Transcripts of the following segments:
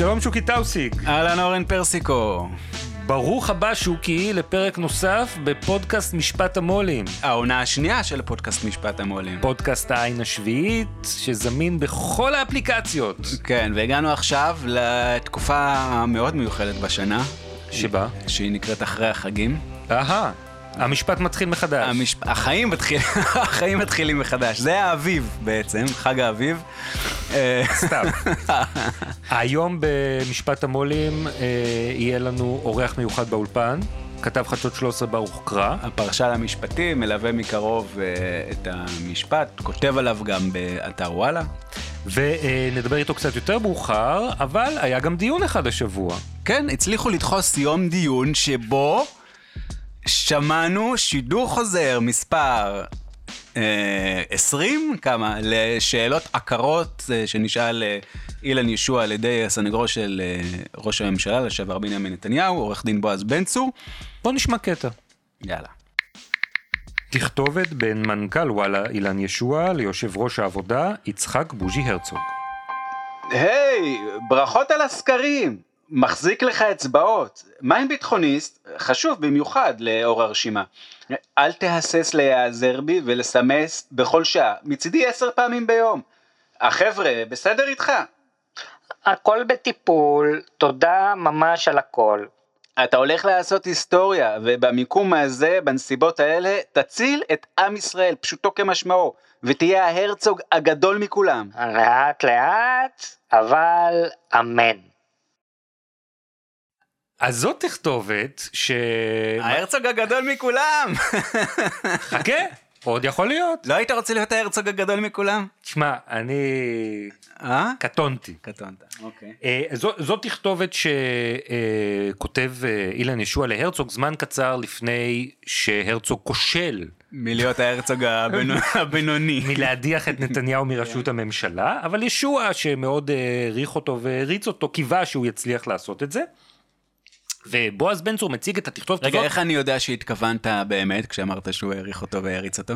שלום שוקי טאוסיק. אהלן אורן פרסיקו. ברוך הבא שוקי לפרק נוסף בפודקאסט משפט המו"לים. העונה השנייה של פודקאסט משפט המו"לים. פודקאסט העין השביעית, שזמין בכל האפליקציות. כן, והגענו עכשיו לתקופה המאוד מיוחדת בשנה. שבה? שהיא נקראת אחרי החגים. אהה. המשפט מתחיל מחדש. המש... החיים, מתחיל... החיים מתחילים מחדש. זה האביב בעצם, חג האביב. סתם. היום במשפט המו"לים אה, יהיה לנו אורח מיוחד באולפן. כתב חדשות 13 ברוך קרא. הפרשה למשפטים, מלווה מקרוב אה, את המשפט, כותב עליו גם באתר וואלה. ונדבר איתו קצת יותר מאוחר, אבל היה גם דיון אחד השבוע. כן, הצליחו לדחוס יום דיון שבו... שמענו שידור חוזר מספר אה, 20, כמה? לשאלות עקרות אה, שנשאל אה, אילן ישוע על ידי הסנגרו של אה, ראש הממשלה לשעבר בנימין נתניהו, עורך דין בועז בן צור. בוא נשמע קטע. יאללה. תכתובת בין מנכ"ל וואלה אילן ישוע ליושב ראש העבודה יצחק בוז'י הרצוג. היי, hey, ברכות על הסקרים. מחזיק לך אצבעות. מים ביטחוניסט חשוב במיוחד לאור הרשימה. אל תהסס להיעזר בי ולסמס בכל שעה, מצידי עשר פעמים ביום. החבר'ה, בסדר איתך? הכל בטיפול, תודה ממש על הכל. אתה הולך לעשות היסטוריה, ובמיקום הזה, בנסיבות האלה, תציל את עם ישראל, פשוטו כמשמעו, ותהיה ההרצוג הגדול מכולם. לאט לאט, אבל אמן. אז זאת תכתובת ש... ההרצוג הגדול מכולם! חכה, עוד יכול להיות. לא היית רוצה להיות ההרצוג הגדול מכולם? תשמע, אני... אה? קטונתי. קטונת, אוקיי. אה, זו, זו תכתובת שכותב אה, אילן ישוע להרצוג זמן קצר לפני שהרצוג כושל. מלהיות ההרצוג הבינוני. מלהדיח את נתניהו מראשות הממשלה, אבל ישוע שמאוד העריך אותו והריץ אותו, קיווה שהוא יצליח לעשות את זה. ובועז בן צור מציג את התכתובת הזאת. רגע, איך אני יודע שהתכוונת באמת כשאמרת שהוא העריך אותו והעריץ אותו?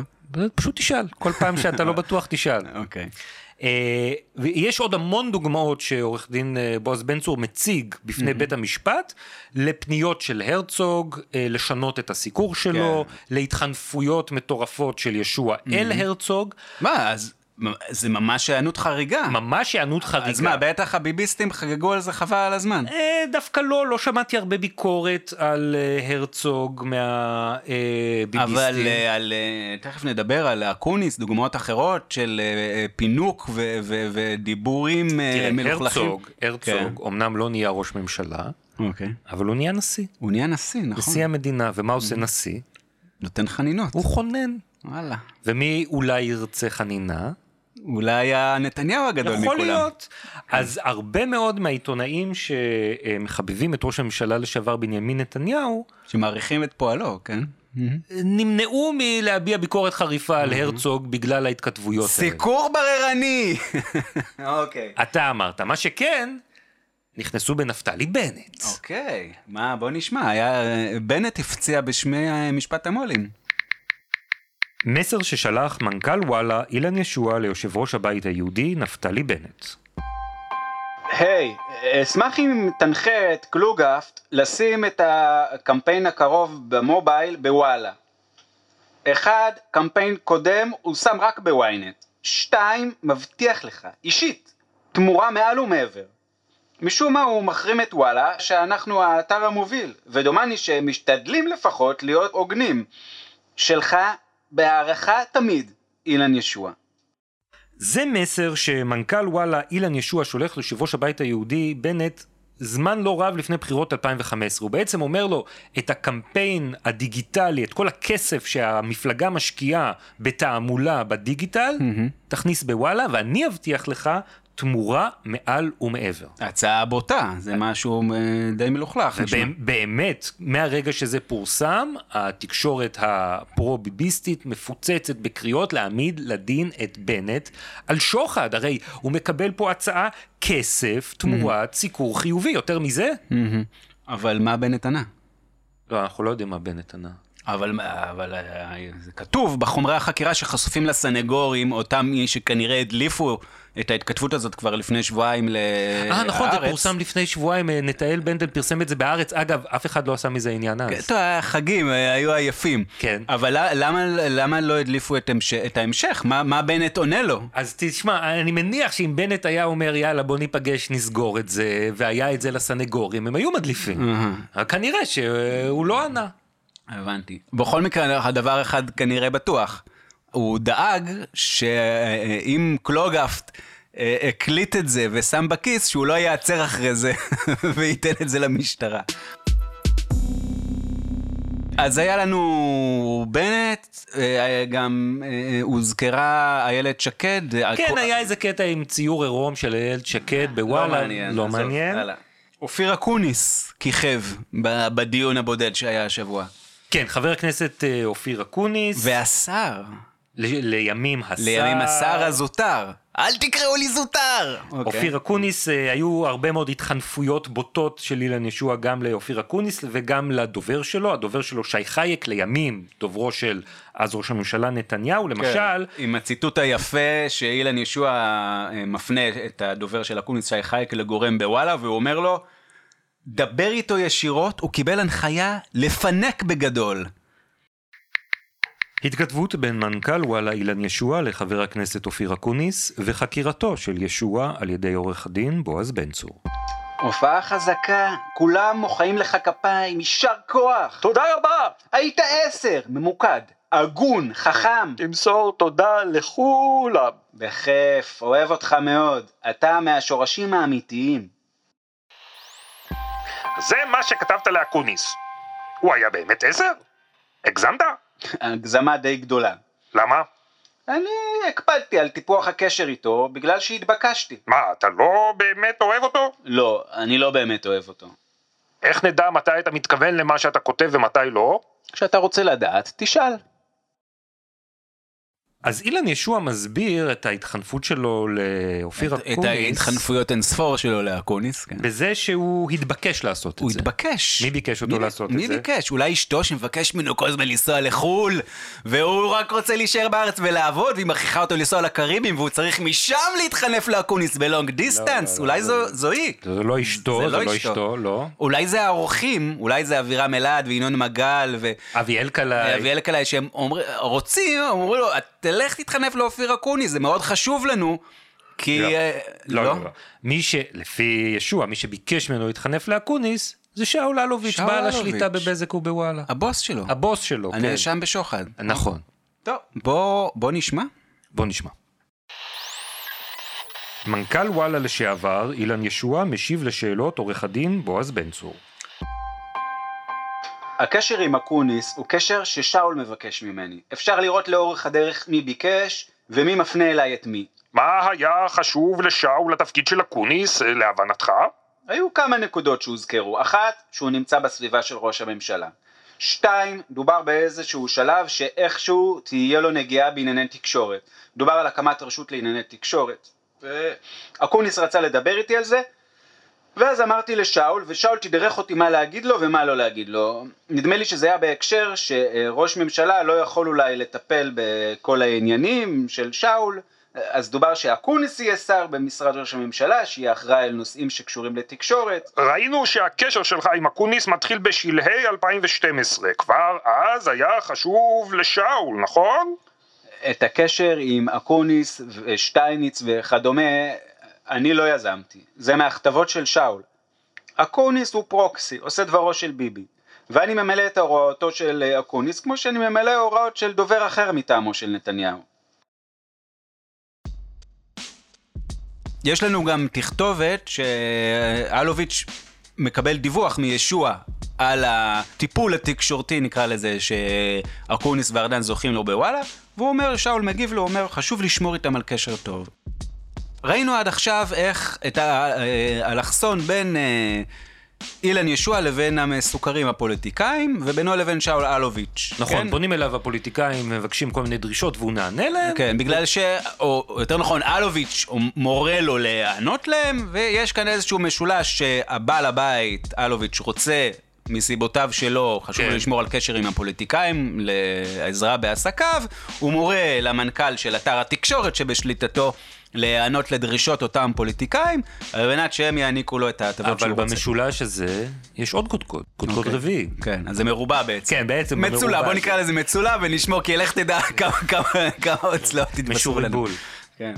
פשוט תשאל, כל פעם שאתה לא בטוח תשאל. אוקיי. ויש עוד המון דוגמאות שעורך דין בועז בן צור מציג בפני בית המשפט לפניות של הרצוג, לשנות את הסיקור שלו, כן. להתחנפויות מטורפות של ישוע אל הרצוג. מה, אז... זה ממש היענות חריגה. ממש היענות חריגה. אז מה, בטח הביביסטים חגגו על זה חבל על הזמן. אה, דווקא לא, לא שמעתי הרבה ביקורת על אה, הרצוג מהביביסטים. אבל אה, על, תכף נדבר על אקוניס, דוגמאות אחרות של פינוק ו- ו- ודיבורים מלוכלכים. תראה, הרצוג, הרצוג, כן. אמנם לא נהיה ראש ממשלה, אוקיי. אבל הוא נהיה נשיא. הוא נהיה נשיא, נכון. נשיא המדינה, ומה עושה נשיא? נותן חנינות. הוא חונן. וואלה. ומי אולי ירצה חנינה? אולי הנתניהו הגדול יכול מכולם. יכול להיות. כן. אז הרבה מאוד מהעיתונאים שמחבבים את ראש הממשלה לשעבר בנימין נתניהו, שמעריכים את פועלו, כן? נמנעו מלהביע ביקורת חריפה על הרצוג בגלל ההתכתבויות האלה. סיקור בררני! אוקיי. אתה אמרת, מה שכן, נכנסו בנפתלי בנט. אוקיי, מה, בוא נשמע, היה... בנט הפציע בשמי משפט המו"לים. מסר ששלח מנכ"ל וואלה אילן ישוע ליושב ראש הבית היהודי נפתלי בנט. היי, hey, אשמח אם תנחה את קלוגהפט לשים את הקמפיין הקרוב במובייל בוואלה. אחד, קמפיין קודם הוא שם רק בוויינט. שתיים, מבטיח לך, אישית, תמורה מעל ומעבר. משום מה הוא מחרים את וואלה שאנחנו האתר המוביל, ודומני שמשתדלים לפחות להיות הוגנים. שלך בהערכה תמיד, אילן ישוע. זה מסר שמנכ"ל וואלה אילן ישוע שולח ליושב ראש הבית היהודי בנט זמן לא רב לפני בחירות 2015. הוא בעצם אומר לו, את הקמפיין הדיגיטלי, את כל הכסף שהמפלגה משקיעה בתעמולה בדיגיטל, תכניס בוואלה, ואני אבטיח לך תמורה מעל ומעבר. הצעה בוטה, זה משהו אה, די מלוכלך. באמת, מהרגע שזה פורסם, התקשורת הפרו-ביביסטית מפוצצת בקריאות להעמיד לדין את בנט על שוחד. הרי הוא מקבל פה הצעה כסף תמורת סיקור חיובי, יותר מזה? מהמם. אבל מה בנט ענה? לא, אנחנו לא יודעים מה בנט ענה. אבל, אבל אה, זה כתוב בחומרי החקירה שחשופים לסנגורים, אותם מי שכנראה הדליפו את ההתכתבות הזאת כבר לפני שבועיים להארץ. אה, נכון, זה פורסם לפני שבועיים, אה, נתנאל בנדל פרסם את זה בהארץ. אגב, אף אחד לא עשה מזה עניין אז. טוב, החגים אה, היו עייפים. כן. אבל למה, למה לא הדליפו את, המש... את ההמשך? מה, מה בנט עונה לו? אז תשמע, אני מניח שאם בנט היה אומר, יאללה, בוא ניפגש, נסגור את זה, והיה את זה לסנגורים, הם היו מדליפים. רק כנראה שהוא לא ענה. הבנתי. בכל מקרה, הדבר אחד כנראה בטוח. הוא דאג שאם קלוגהפט אה, הקליט את זה ושם בכיס, שהוא לא ייעצר אחרי זה וייתן את זה למשטרה. אז היה לנו בנט, אה, גם אה, הוזכרה איילת שקד. כן, היה איזה קטע עם ציור עירום של איילת שקד בוואלה, לא מעניין. יאללה. אופיר אקוניס כיכב בדיון הבודד שהיה השבוע. כן, חבר הכנסת אה, אופיר אקוניס, והשר, ל- לימים השר, לימים השר הזוטר. אל תקראו לי זוטר! אוקיי. אופיר אקוניס, אה, היו הרבה מאוד התחנפויות בוטות של אילן ישוע גם לאופיר אקוניס וגם לדובר שלו, הדובר שלו שי חייק, לימים דוברו של אז ראש הממשלה נתניהו, למשל, כן, עם הציטוט היפה שאילן ישוע אה, מפנה את הדובר של אקוניס שי חייק לגורם בוואלה, והוא אומר לו, דבר איתו ישירות, הוא קיבל הנחיה לפנק בגדול. התכתבות בין מנכ"ל וואלה אילן ישוע לחבר הכנסת אופיר אקוניס וחקירתו של ישוע על ידי עורך הדין בועז בן צור. הופעה חזקה, כולם מוחאים לך כפיים, יישר כוח. תודה רבה! היית עשר, ממוקד, הגון, חכם. תמסור תודה לכולם. בכיף, אוהב אותך מאוד. אתה מהשורשים האמיתיים. זה מה שכתבת לאקוניס. הוא היה באמת עשר? הגזמת? הגזמה די גדולה. למה? אני הקפדתי על טיפוח הקשר איתו בגלל שהתבקשתי. מה, אתה לא באמת אוהב אותו? לא, אני לא באמת אוהב אותו. איך נדע מתי אתה מתכוון למה שאתה כותב ומתי לא? כשאתה רוצה לדעת, תשאל. אז אילן ישוע מסביר את ההתחנפות שלו לאופיר את אקוניס ההתחנפויות אינספור שלו לאקוניס, כן. בזה שהוא התבקש לעשות הוא את זה. התבקש. מי ביקש אותו מי- לעשות מי את זה? ביקש? אולי אשתו שמבקש ממנו כל הזמן לנסוע לחו"ל, והוא רק רוצה להישאר בארץ ולעבוד, והיא מכריחה אותו לנסוע לקריבים, והוא צריך משם להתחנף לאקוניס ב long distance, לא, אולי לא, זו- לא. זו היא. זה לא אשתו, זה לא לא אשתו. אשתו, לא. אולי זה האורחים, אולי זה אבירם אלעד וינון מגל ו... אביאל קלעי. אביאל קלעי שהם אומר, רוצים, אמרו לו, תלך תתחנף לאופיר אקוניס, זה מאוד חשוב לנו, כי... לא. אה, לא, לא, לא. מי ש... לפי ישוע, מי שביקש ממנו להתחנף לאקוניס, זה שאול אלוביץ', שאול בעל השליטה בבזק ובוואלה. הבוס שלו, הבוס שלו, כן. הנאשם בשוחד. נכון. טוב, בוא, בוא נשמע. בוא נשמע. מנכ"ל וואלה לשעבר, אילן ישוע, משיב לשאלות עורך הדין בועז בן צור. הקשר עם אקוניס הוא קשר ששאול מבקש ממני. אפשר לראות לאורך הדרך מי ביקש ומי מפנה אליי את מי. מה היה חשוב לשאול לתפקיד של אקוניס, אה, להבנתך? היו כמה נקודות שהוזכרו. אחת, שהוא נמצא בסביבה של ראש הממשלה. שתיים, דובר באיזשהו שלב שאיכשהו תהיה לו נגיעה בענייני תקשורת. דובר על הקמת רשות לענייני תקשורת. אקוניס רצה לדבר איתי על זה, ואז אמרתי לשאול, ושאול תדרך אותי מה להגיד לו ומה לא להגיד לו. נדמה לי שזה היה בהקשר שראש ממשלה לא יכול אולי לטפל בכל העניינים של שאול, אז דובר שאקוניס יהיה שר במשרד ראש הממשלה, שיהיה אחראי על נושאים שקשורים לתקשורת. ראינו שהקשר שלך עם אקוניס מתחיל בשלהי 2012. כבר אז היה חשוב לשאול, נכון? את הקשר עם אקוניס ושטייניץ וכדומה, אני לא יזמתי. זה מהכתבות של שאול. אקוניס הוא פרוקסי, עושה דברו של ביבי. ואני ממלא את הוראותו של אקוניס כמו שאני ממלא הוראות של דובר אחר מטעמו של נתניהו. יש לנו גם תכתובת שאלוביץ' מקבל דיווח מישוע על הטיפול התקשורתי, נקרא לזה, שאקוניס וארדן זוכים לו בוואלה, והוא אומר, שאול מגיב לו, אומר, חשוב לשמור איתם על קשר טוב. ראינו עד עכשיו איך את האלכסון בין אה, אילן ישוע לבין המסוכרים הפוליטיקאים, ובינו לבין שאול אלוביץ'. נכון, כן? פונים אליו הפוליטיקאים, מבקשים כל מיני דרישות והוא נענה להם. כן, בגלל ש... או יותר נכון, אלוביץ' מורה לו להיענות להם, ויש כאן איזשהו משולש שהבעל הבית, אלוביץ', רוצה מסיבותיו שלו, חשוב כן. לשמור על קשר עם הפוליטיקאים, לעזרה בעסקיו, הוא מורה למנכ"ל של אתר התקשורת שבשליטתו להיענות לדרישות אותם פוליטיקאים, על מנת שהם יעניקו לו את ההטבות אבל שהוא רוצה. במשולש הזה יש עוד קודקוד, קודקוד אוקיי. רביעי. כן, אז זה מרובע בעצם. כן, בעצם מצולע, במרובע בוא. נקרא לזה מצולע ונשמור, כי לך תדע כמה- כמה- כמה עוד צלעות יתווספו משור לנו. בול. כן.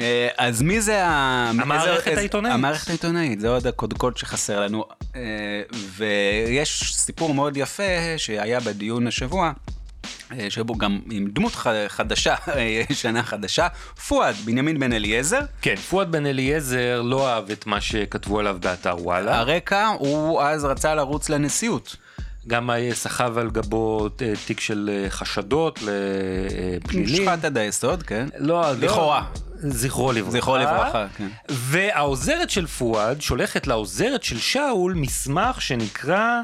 אה, אז מי זה ה... המערכת איזה- העיתונאית. המערכת העיתונאית, זה עוד הקודקוד שחסר לנו. אה, ויש סיפור מאוד יפה שהיה בדיון השבוע. אה, שבו גם עם דמות חדשה, אה, שנה חדשה, פואד, בנימין בן אליעזר. כן, פואד בן אליעזר לא אהב את מה שכתבו עליו באתר וואלה. הרקע, הוא אז רצה לרוץ לנשיאות. גם אה, סחב על גבו תיק של חשדות לפלילים. מושחת עד היסוד, כן. לא, לא- לכאורה. זכרו לברכה. זכרו לברכה, כן. והעוזרת של פואד שולחת לעוזרת של שאול מסמך שנקרא...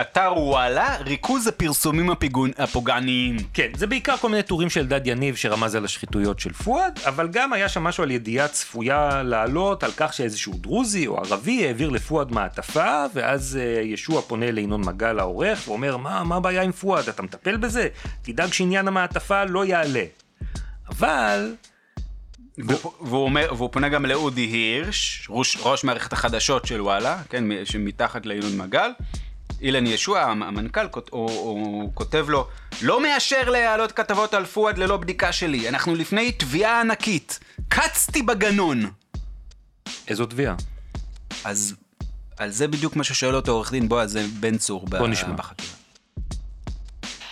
אתר וואלה, ריכוז הפרסומים הפיגון- הפוגעניים. כן, זה בעיקר כל מיני טורים של אלדד יניב שרמז על השחיתויות של פואד, אבל גם היה שם משהו על ידיעה צפויה לעלות על כך שאיזשהו דרוזי או ערבי העביר לפואד מעטפה, ואז אה, ישוע פונה לינון מגל העורך ואומר, מה, מה הבעיה עם פואד, אתה מטפל בזה? תדאג שעניין המעטפה לא יעלה. אבל... והוא, אומר, והוא פונה גם לאודי הירש, ראש, ראש מערכת החדשות של וואלה, כן, שמתחת לינון מגל. אילן ישוע, המ- המנכ"ל, כות- הוא, הוא כותב לו, לא מאשר להעלות כתבות על פואד ללא בדיקה שלי, אנחנו לפני תביעה ענקית. קצתי בגנון. איזו תביעה. אז על זה בדיוק מה ששואל אותו עורך דין בועז בן צור בוא נשמע. בחקירה.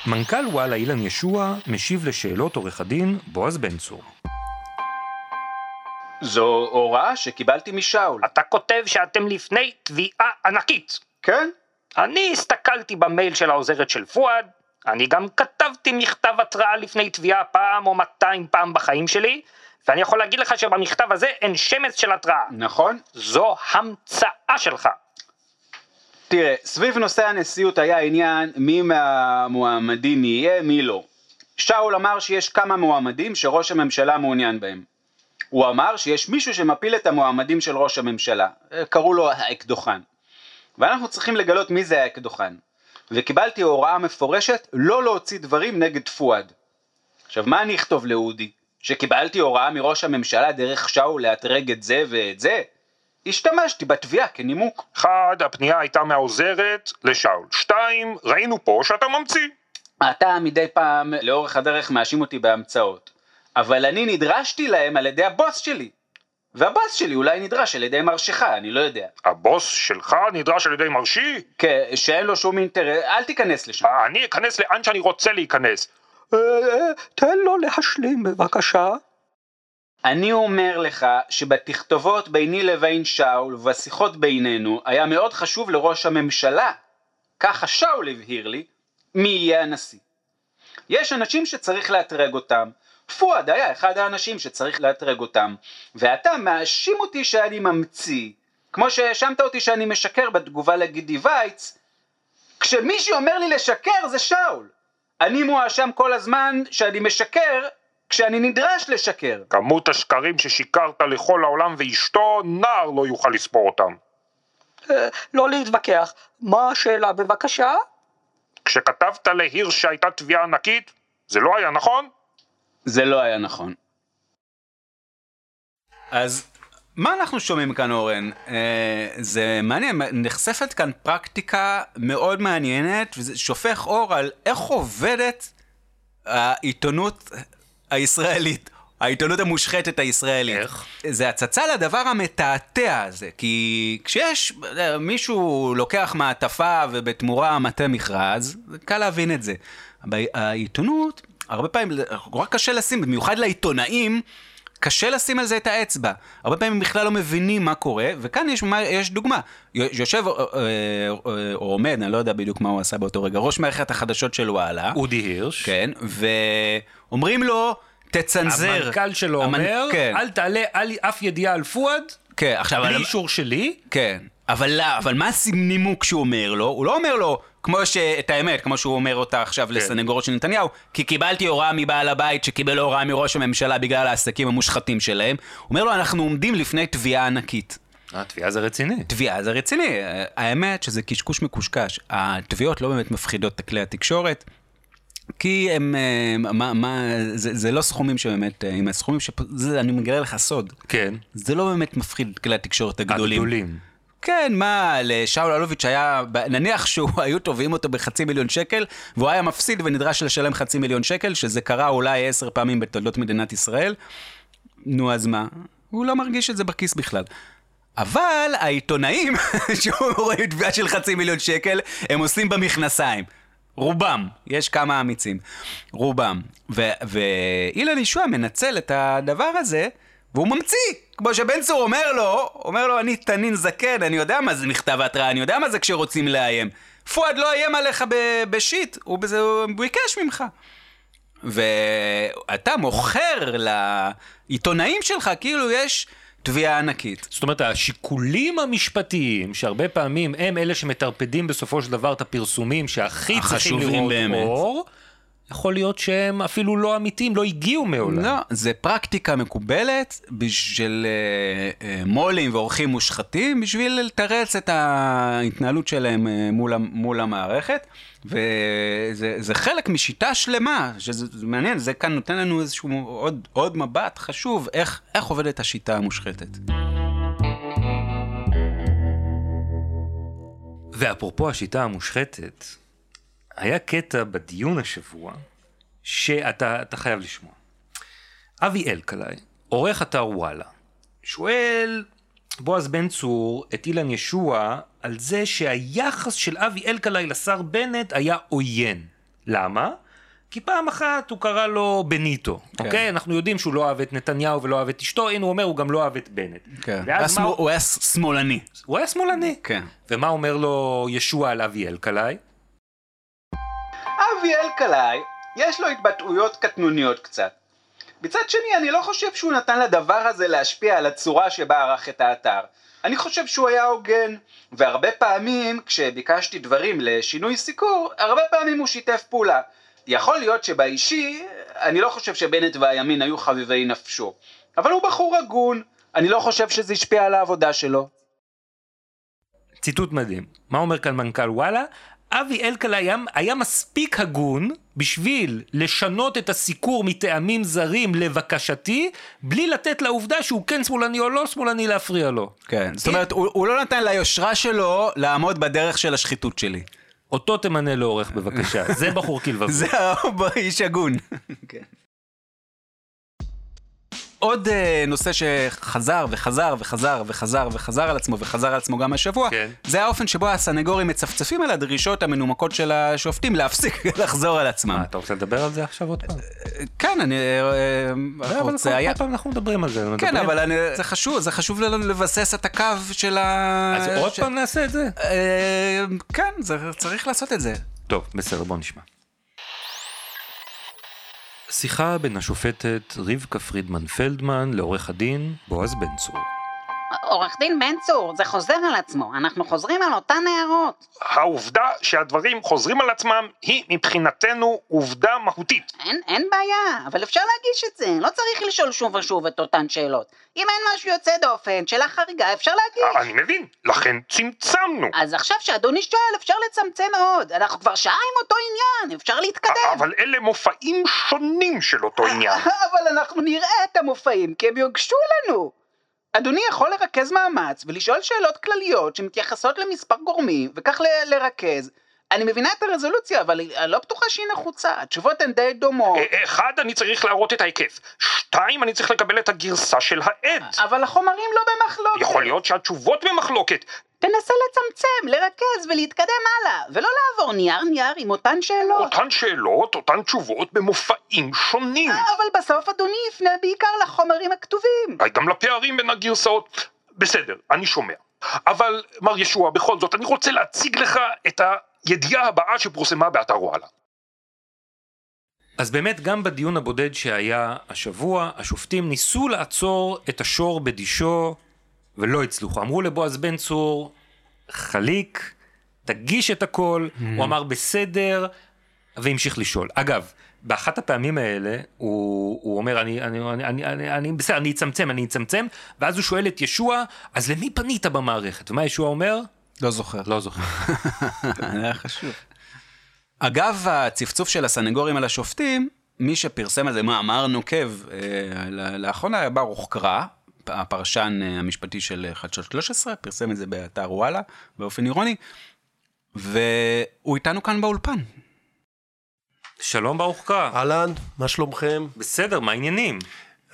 מנכ"ל וואלה אילן ישוע משיב לשאלות עורך הדין בועז בן צור. זו הוראה שקיבלתי משאול. אתה כותב שאתם לפני תביעה ענקית. כן? אני הסתכלתי במייל של העוזרת של פואד, אני גם כתבתי מכתב התראה לפני תביעה פעם או 200 פעם בחיים שלי, ואני יכול להגיד לך שבמכתב הזה אין שמץ של התראה. נכון. זו המצאה שלך. תראה, סביב נושא הנשיאות היה עניין מי מהמועמדים יהיה, מי לא. שאול אמר שיש כמה מועמדים שראש הממשלה מעוניין בהם. הוא אמר שיש מישהו שמפיל את המועמדים של ראש הממשלה. אה, קראו לו האקדוחן. ואנחנו צריכים לגלות מי זה האקדוחן. וקיבלתי הוראה מפורשת לא להוציא דברים נגד פואד. עכשיו, מה אני אכתוב לאודי? שקיבלתי הוראה מראש הממשלה דרך שאול לאתרג את זה ואת זה? השתמשתי בתביעה כנימוק. אחד, הפנייה הייתה מהעוזרת לשאול. שתיים, ראינו פה שאתה ממציא. אתה מדי פעם לאורך הדרך מאשים אותי בהמצאות, אבל אני נדרשתי להם על ידי הבוס שלי. והבוס שלי אולי נדרש על ידי מרשך, אני לא יודע. הבוס שלך נדרש על ידי מרשי? כן, שאין לו שום אינטרס, אל תיכנס לשם. אה, אני אכנס לאן שאני רוצה להיכנס. אה, תן לו להשלים בבקשה. אני אומר לך שבתכתובות ביני לבין שאול ובשיחות בינינו היה מאוד חשוב לראש הממשלה, ככה שאול הבהיר לי, מי יהיה הנשיא. יש אנשים שצריך לאתרג אותם, פואד היה אחד האנשים שצריך לאתרג אותם, ואתה מאשים אותי שאני ממציא, כמו שהאשמת אותי שאני משקר בתגובה לגידי וייץ, כשמישהו אומר לי לשקר זה שאול. אני מואשם כל הזמן שאני משקר כשאני נדרש לשקר. כמות השקרים ששיקרת לכל העולם ואשתו, נער לא יוכל לספור אותם. לא להתווכח. מה השאלה בבקשה? כשכתבת להירש שהייתה תביעה ענקית, זה לא היה נכון? זה לא היה נכון. אז מה אנחנו שומעים כאן אורן? אה, זה מעניין, נחשפת כאן פרקטיקה מאוד מעניינת וזה שופך אור על איך עובדת העיתונות הישראלית. העיתונות המושחתת הישראלית. איך? זה הצצה לדבר המתעתע הזה, כי כשיש, אה, מישהו לוקח מעטפה ובתמורה מטה מכרז, זה קל להבין את זה. העיתונות, הרבה פעמים, נורא קשה לשים, במיוחד לעיתונאים, קשה לשים על זה את האצבע. הרבה פעמים בכלל לא מבינים מה קורה, וכאן יש, מה, יש דוגמה. יושב אה, אה, אה, או עומד, אני לא יודע בדיוק מה הוא עשה באותו רגע, ראש מערכת החדשות של וואלה. אודי הירש. כן, ואומרים לו, תצנזר. המנכ"ל שלו המנ... אומר, כן. אל תעלה על אף ידיעה על פואד, כן, עכשיו... בלי אישור שלי. כן, אבל לא, אבל מה הנימוק שהוא אומר לו? הוא לא אומר לו, כמו ש... את האמת, כמו שהוא אומר אותה עכשיו כן. לסנגורו של נתניהו, כי קיבלתי הוראה מבעל הבית שקיבל הוראה מראש הממשלה בגלל העסקים המושחתים שלהם. הוא אומר לו, אנחנו עומדים לפני תביעה ענקית. התביעה זה רציני. תביעה זה רציני, האמת שזה קשקוש מקושקש. התביעות לא באמת מפחידות את כלי התקשורת. כי הם, אה, מה, מה, זה, זה לא סכומים שבאמת, אה, עם הסכומים ש... זה, אני מגלה לך סוד. כן. זה לא באמת מפחיד את כלי התקשורת הגדולים. הגדולים. כן, מה, לשאול אלוביץ' היה, נניח שהוא היו תובעים אותו בחצי מיליון שקל, והוא היה מפסיד ונדרש לשלם חצי מיליון שקל, שזה קרה אולי עשר פעמים בתולדות מדינת ישראל, נו אז מה? הוא לא מרגיש את זה בכיס בכלל. אבל העיתונאים, שהוא רואה תביעה של חצי מיליון שקל, הם עושים במכנסיים. רובם, יש כמה אמיצים, רובם. ואילן ישוע מנצל את הדבר הזה, והוא ממציא. כמו שבן צור אומר לו, אומר לו, אני תנין זקן, אני יודע מה זה מכתב התראה, אני יודע מה זה כשרוצים לאיים. פואד לא איים עליך בשיט, הוא, בזה, הוא ביקש ממך. ואתה מוכר לעיתונאים שלך כאילו יש תביעה ענקית. זאת אומרת, השיקולים המשפטיים, שהרבה פעמים הם אלה שמטרפדים בסופו של דבר את הפרסומים שהכי צריכים לראות באמת. אור, יכול להיות שהם אפילו לא אמיתיים, לא הגיעו מעולם. לא, זה פרקטיקה מקובלת בשביל אה, אה, מו"לים ועורכים מושחתים, בשביל לתרץ את ההתנהלות שלהם אה, מול, מול המערכת, וזה זה חלק משיטה שלמה, שזה זה מעניין, זה כאן נותן לנו איזשהו עוד, עוד מבט חשוב, איך, איך עובדת השיטה המושחתת. ואפרופו השיטה המושחתת, היה קטע בדיון השבוע שאתה אתה חייב לשמוע. אבי אלקלעי, עורך אתר וואלה, שואל בועז בן צור את אילן ישוע על זה שהיחס של אבי אלקלעי לשר בנט היה עוין. למה? כי פעם אחת הוא קרא לו בניטו, כן. אוקיי? אנחנו יודעים שהוא לא אהב את נתניהו ולא אהב את אשתו, הנה הוא אומר, הוא גם לא אהב את בנט. כן. ואז מה השמאל- הוא... הוא היה שמאלני. הוא היה שמאלני. כן. ומה אומר לו ישוע על אבי אלקלעי? אבי אלקלעי, יש לו התבטאויות קטנוניות קצת. מצד שני, אני לא חושב שהוא נתן לדבר הזה להשפיע על הצורה שבה ערך את האתר. אני חושב שהוא היה הוגן, והרבה פעמים כשביקשתי דברים לשינוי סיקור, הרבה פעמים הוא שיתף פעולה. יכול להיות שבאישי, אני לא חושב שבנט והימין היו חביבי נפשו. אבל הוא בחור הגון, אני לא חושב שזה השפיע על העבודה שלו. ציטוט מדהים. מה אומר כאן מנכ"ל וואלה? אבי אלקלעי היה, היה מספיק הגון בשביל לשנות את הסיקור מטעמים זרים לבקשתי, בלי לתת לעובדה שהוא כן שמאלני או לא שמאלני להפריע לו. כן, זאת אומרת, הוא, הוא לא נתן ליושרה שלו לעמוד בדרך של השחיתות שלי. אותו תמנה לעורך בבקשה, זה בחור כלבבו. זה האיש הגון. עוד uh, נושא שחזר וחזר וחזר וחזר וחזר על עצמו וחזר על עצמו גם השבוע, כן. זה האופן שבו הסנגורים מצפצפים על הדרישות המנומקות של השופטים להפסיק לחזור על עצמם. מה, אתה רוצה לדבר על זה עכשיו עוד פעם? כן, אני אה, אבל כל רוצה... היה- כל פעם אנחנו מדברים על זה. כן. אבל אני- זה חשוב, זה חשוב לנו לבסס את הקו של ה... אז עוד פעם נעשה את זה? אה, כן, זה- צריך לעשות את זה. טוב, בסדר, בוא נשמע. שיחה בין השופטת רבקה פרידמן פלדמן לעורך הדין בועז בן צור. עורך דין בן צור, זה חוזר על עצמו, אנחנו חוזרים על אותן הערות. העובדה שהדברים חוזרים על עצמם היא מבחינתנו עובדה מהותית. אין, אין בעיה, אבל אפשר להגיש את זה, לא צריך לשאול שוב ושוב את אותן שאלות. אם אין משהו יוצא דופן, שאלה חריגה, אפשר להגיש. אני מבין, לכן צמצמנו. אז עכשיו שאדוני שואל, אפשר לצמצם מאוד. אנחנו כבר שעה עם אותו עניין, אפשר להתקדם. אבל אלה מופעים שונים של אותו עניין. אבל אנחנו נראה את המופעים, כי הם יוגשו לנו. אדוני יכול לרכז מאמץ ולשאול שאלות כלליות שמתייחסות למספר גורמים, וכך לרכז. אני מבינה את הרזולוציה, אבל אני לא בטוחה שהיא נחוצה. התשובות הן די דומות. אחד, אני צריך להראות את ההיקף. שתיים, אני צריך לקבל את הגרסה של העד. אבל החומרים לא במחלוקת. יכול להיות שהתשובות במחלוקת. תנסה לצמצם, לרכז ולהתקדם הלאה, ולא לעבור נייר נייר עם אותן שאלות. אותן שאלות, אותן תשובות במופעים שונים. אבל בסוף אדוני יפנה בעיקר לחומרים הכתובים. אולי גם לפערים בין הגרסאות. בסדר, אני שומע. אבל מר ישוע, בכל זאת, אני רוצה להציג לך את הידיעה הבאה שפורסמה באתר וואלה. אז באמת גם בדיון הבודד שהיה השבוע, השופטים ניסו לעצור את השור בדישו ולא הצליחו. אמרו לבועז בן צור, חליק, תגיש את הכל, הוא אמר בסדר, והמשיך לשאול. אגב, באחת הפעמים האלה, הוא, הוא אומר, אני, אני, אני, אני, אני, אני בסדר, אני אצמצם, אני אצמצם, ואז הוא שואל את ישוע, אז למי פנית במערכת? ומה ישוע אומר? לא זוכר. לא זוכר. זה היה חשוב. אגב, הצפצוף של הסנגורים על השופטים, מי שפרסם על זה מאמר נוקב אה, לאחרונה היה ברוך קרא, הפרשן אה, המשפטי של אה, חדשות 13, פרסם את זה באתר וואלה באופן אירוני, והוא איתנו כאן באולפן. שלום ברוך קרא. אהלן, מה שלומכם? בסדר, מה העניינים?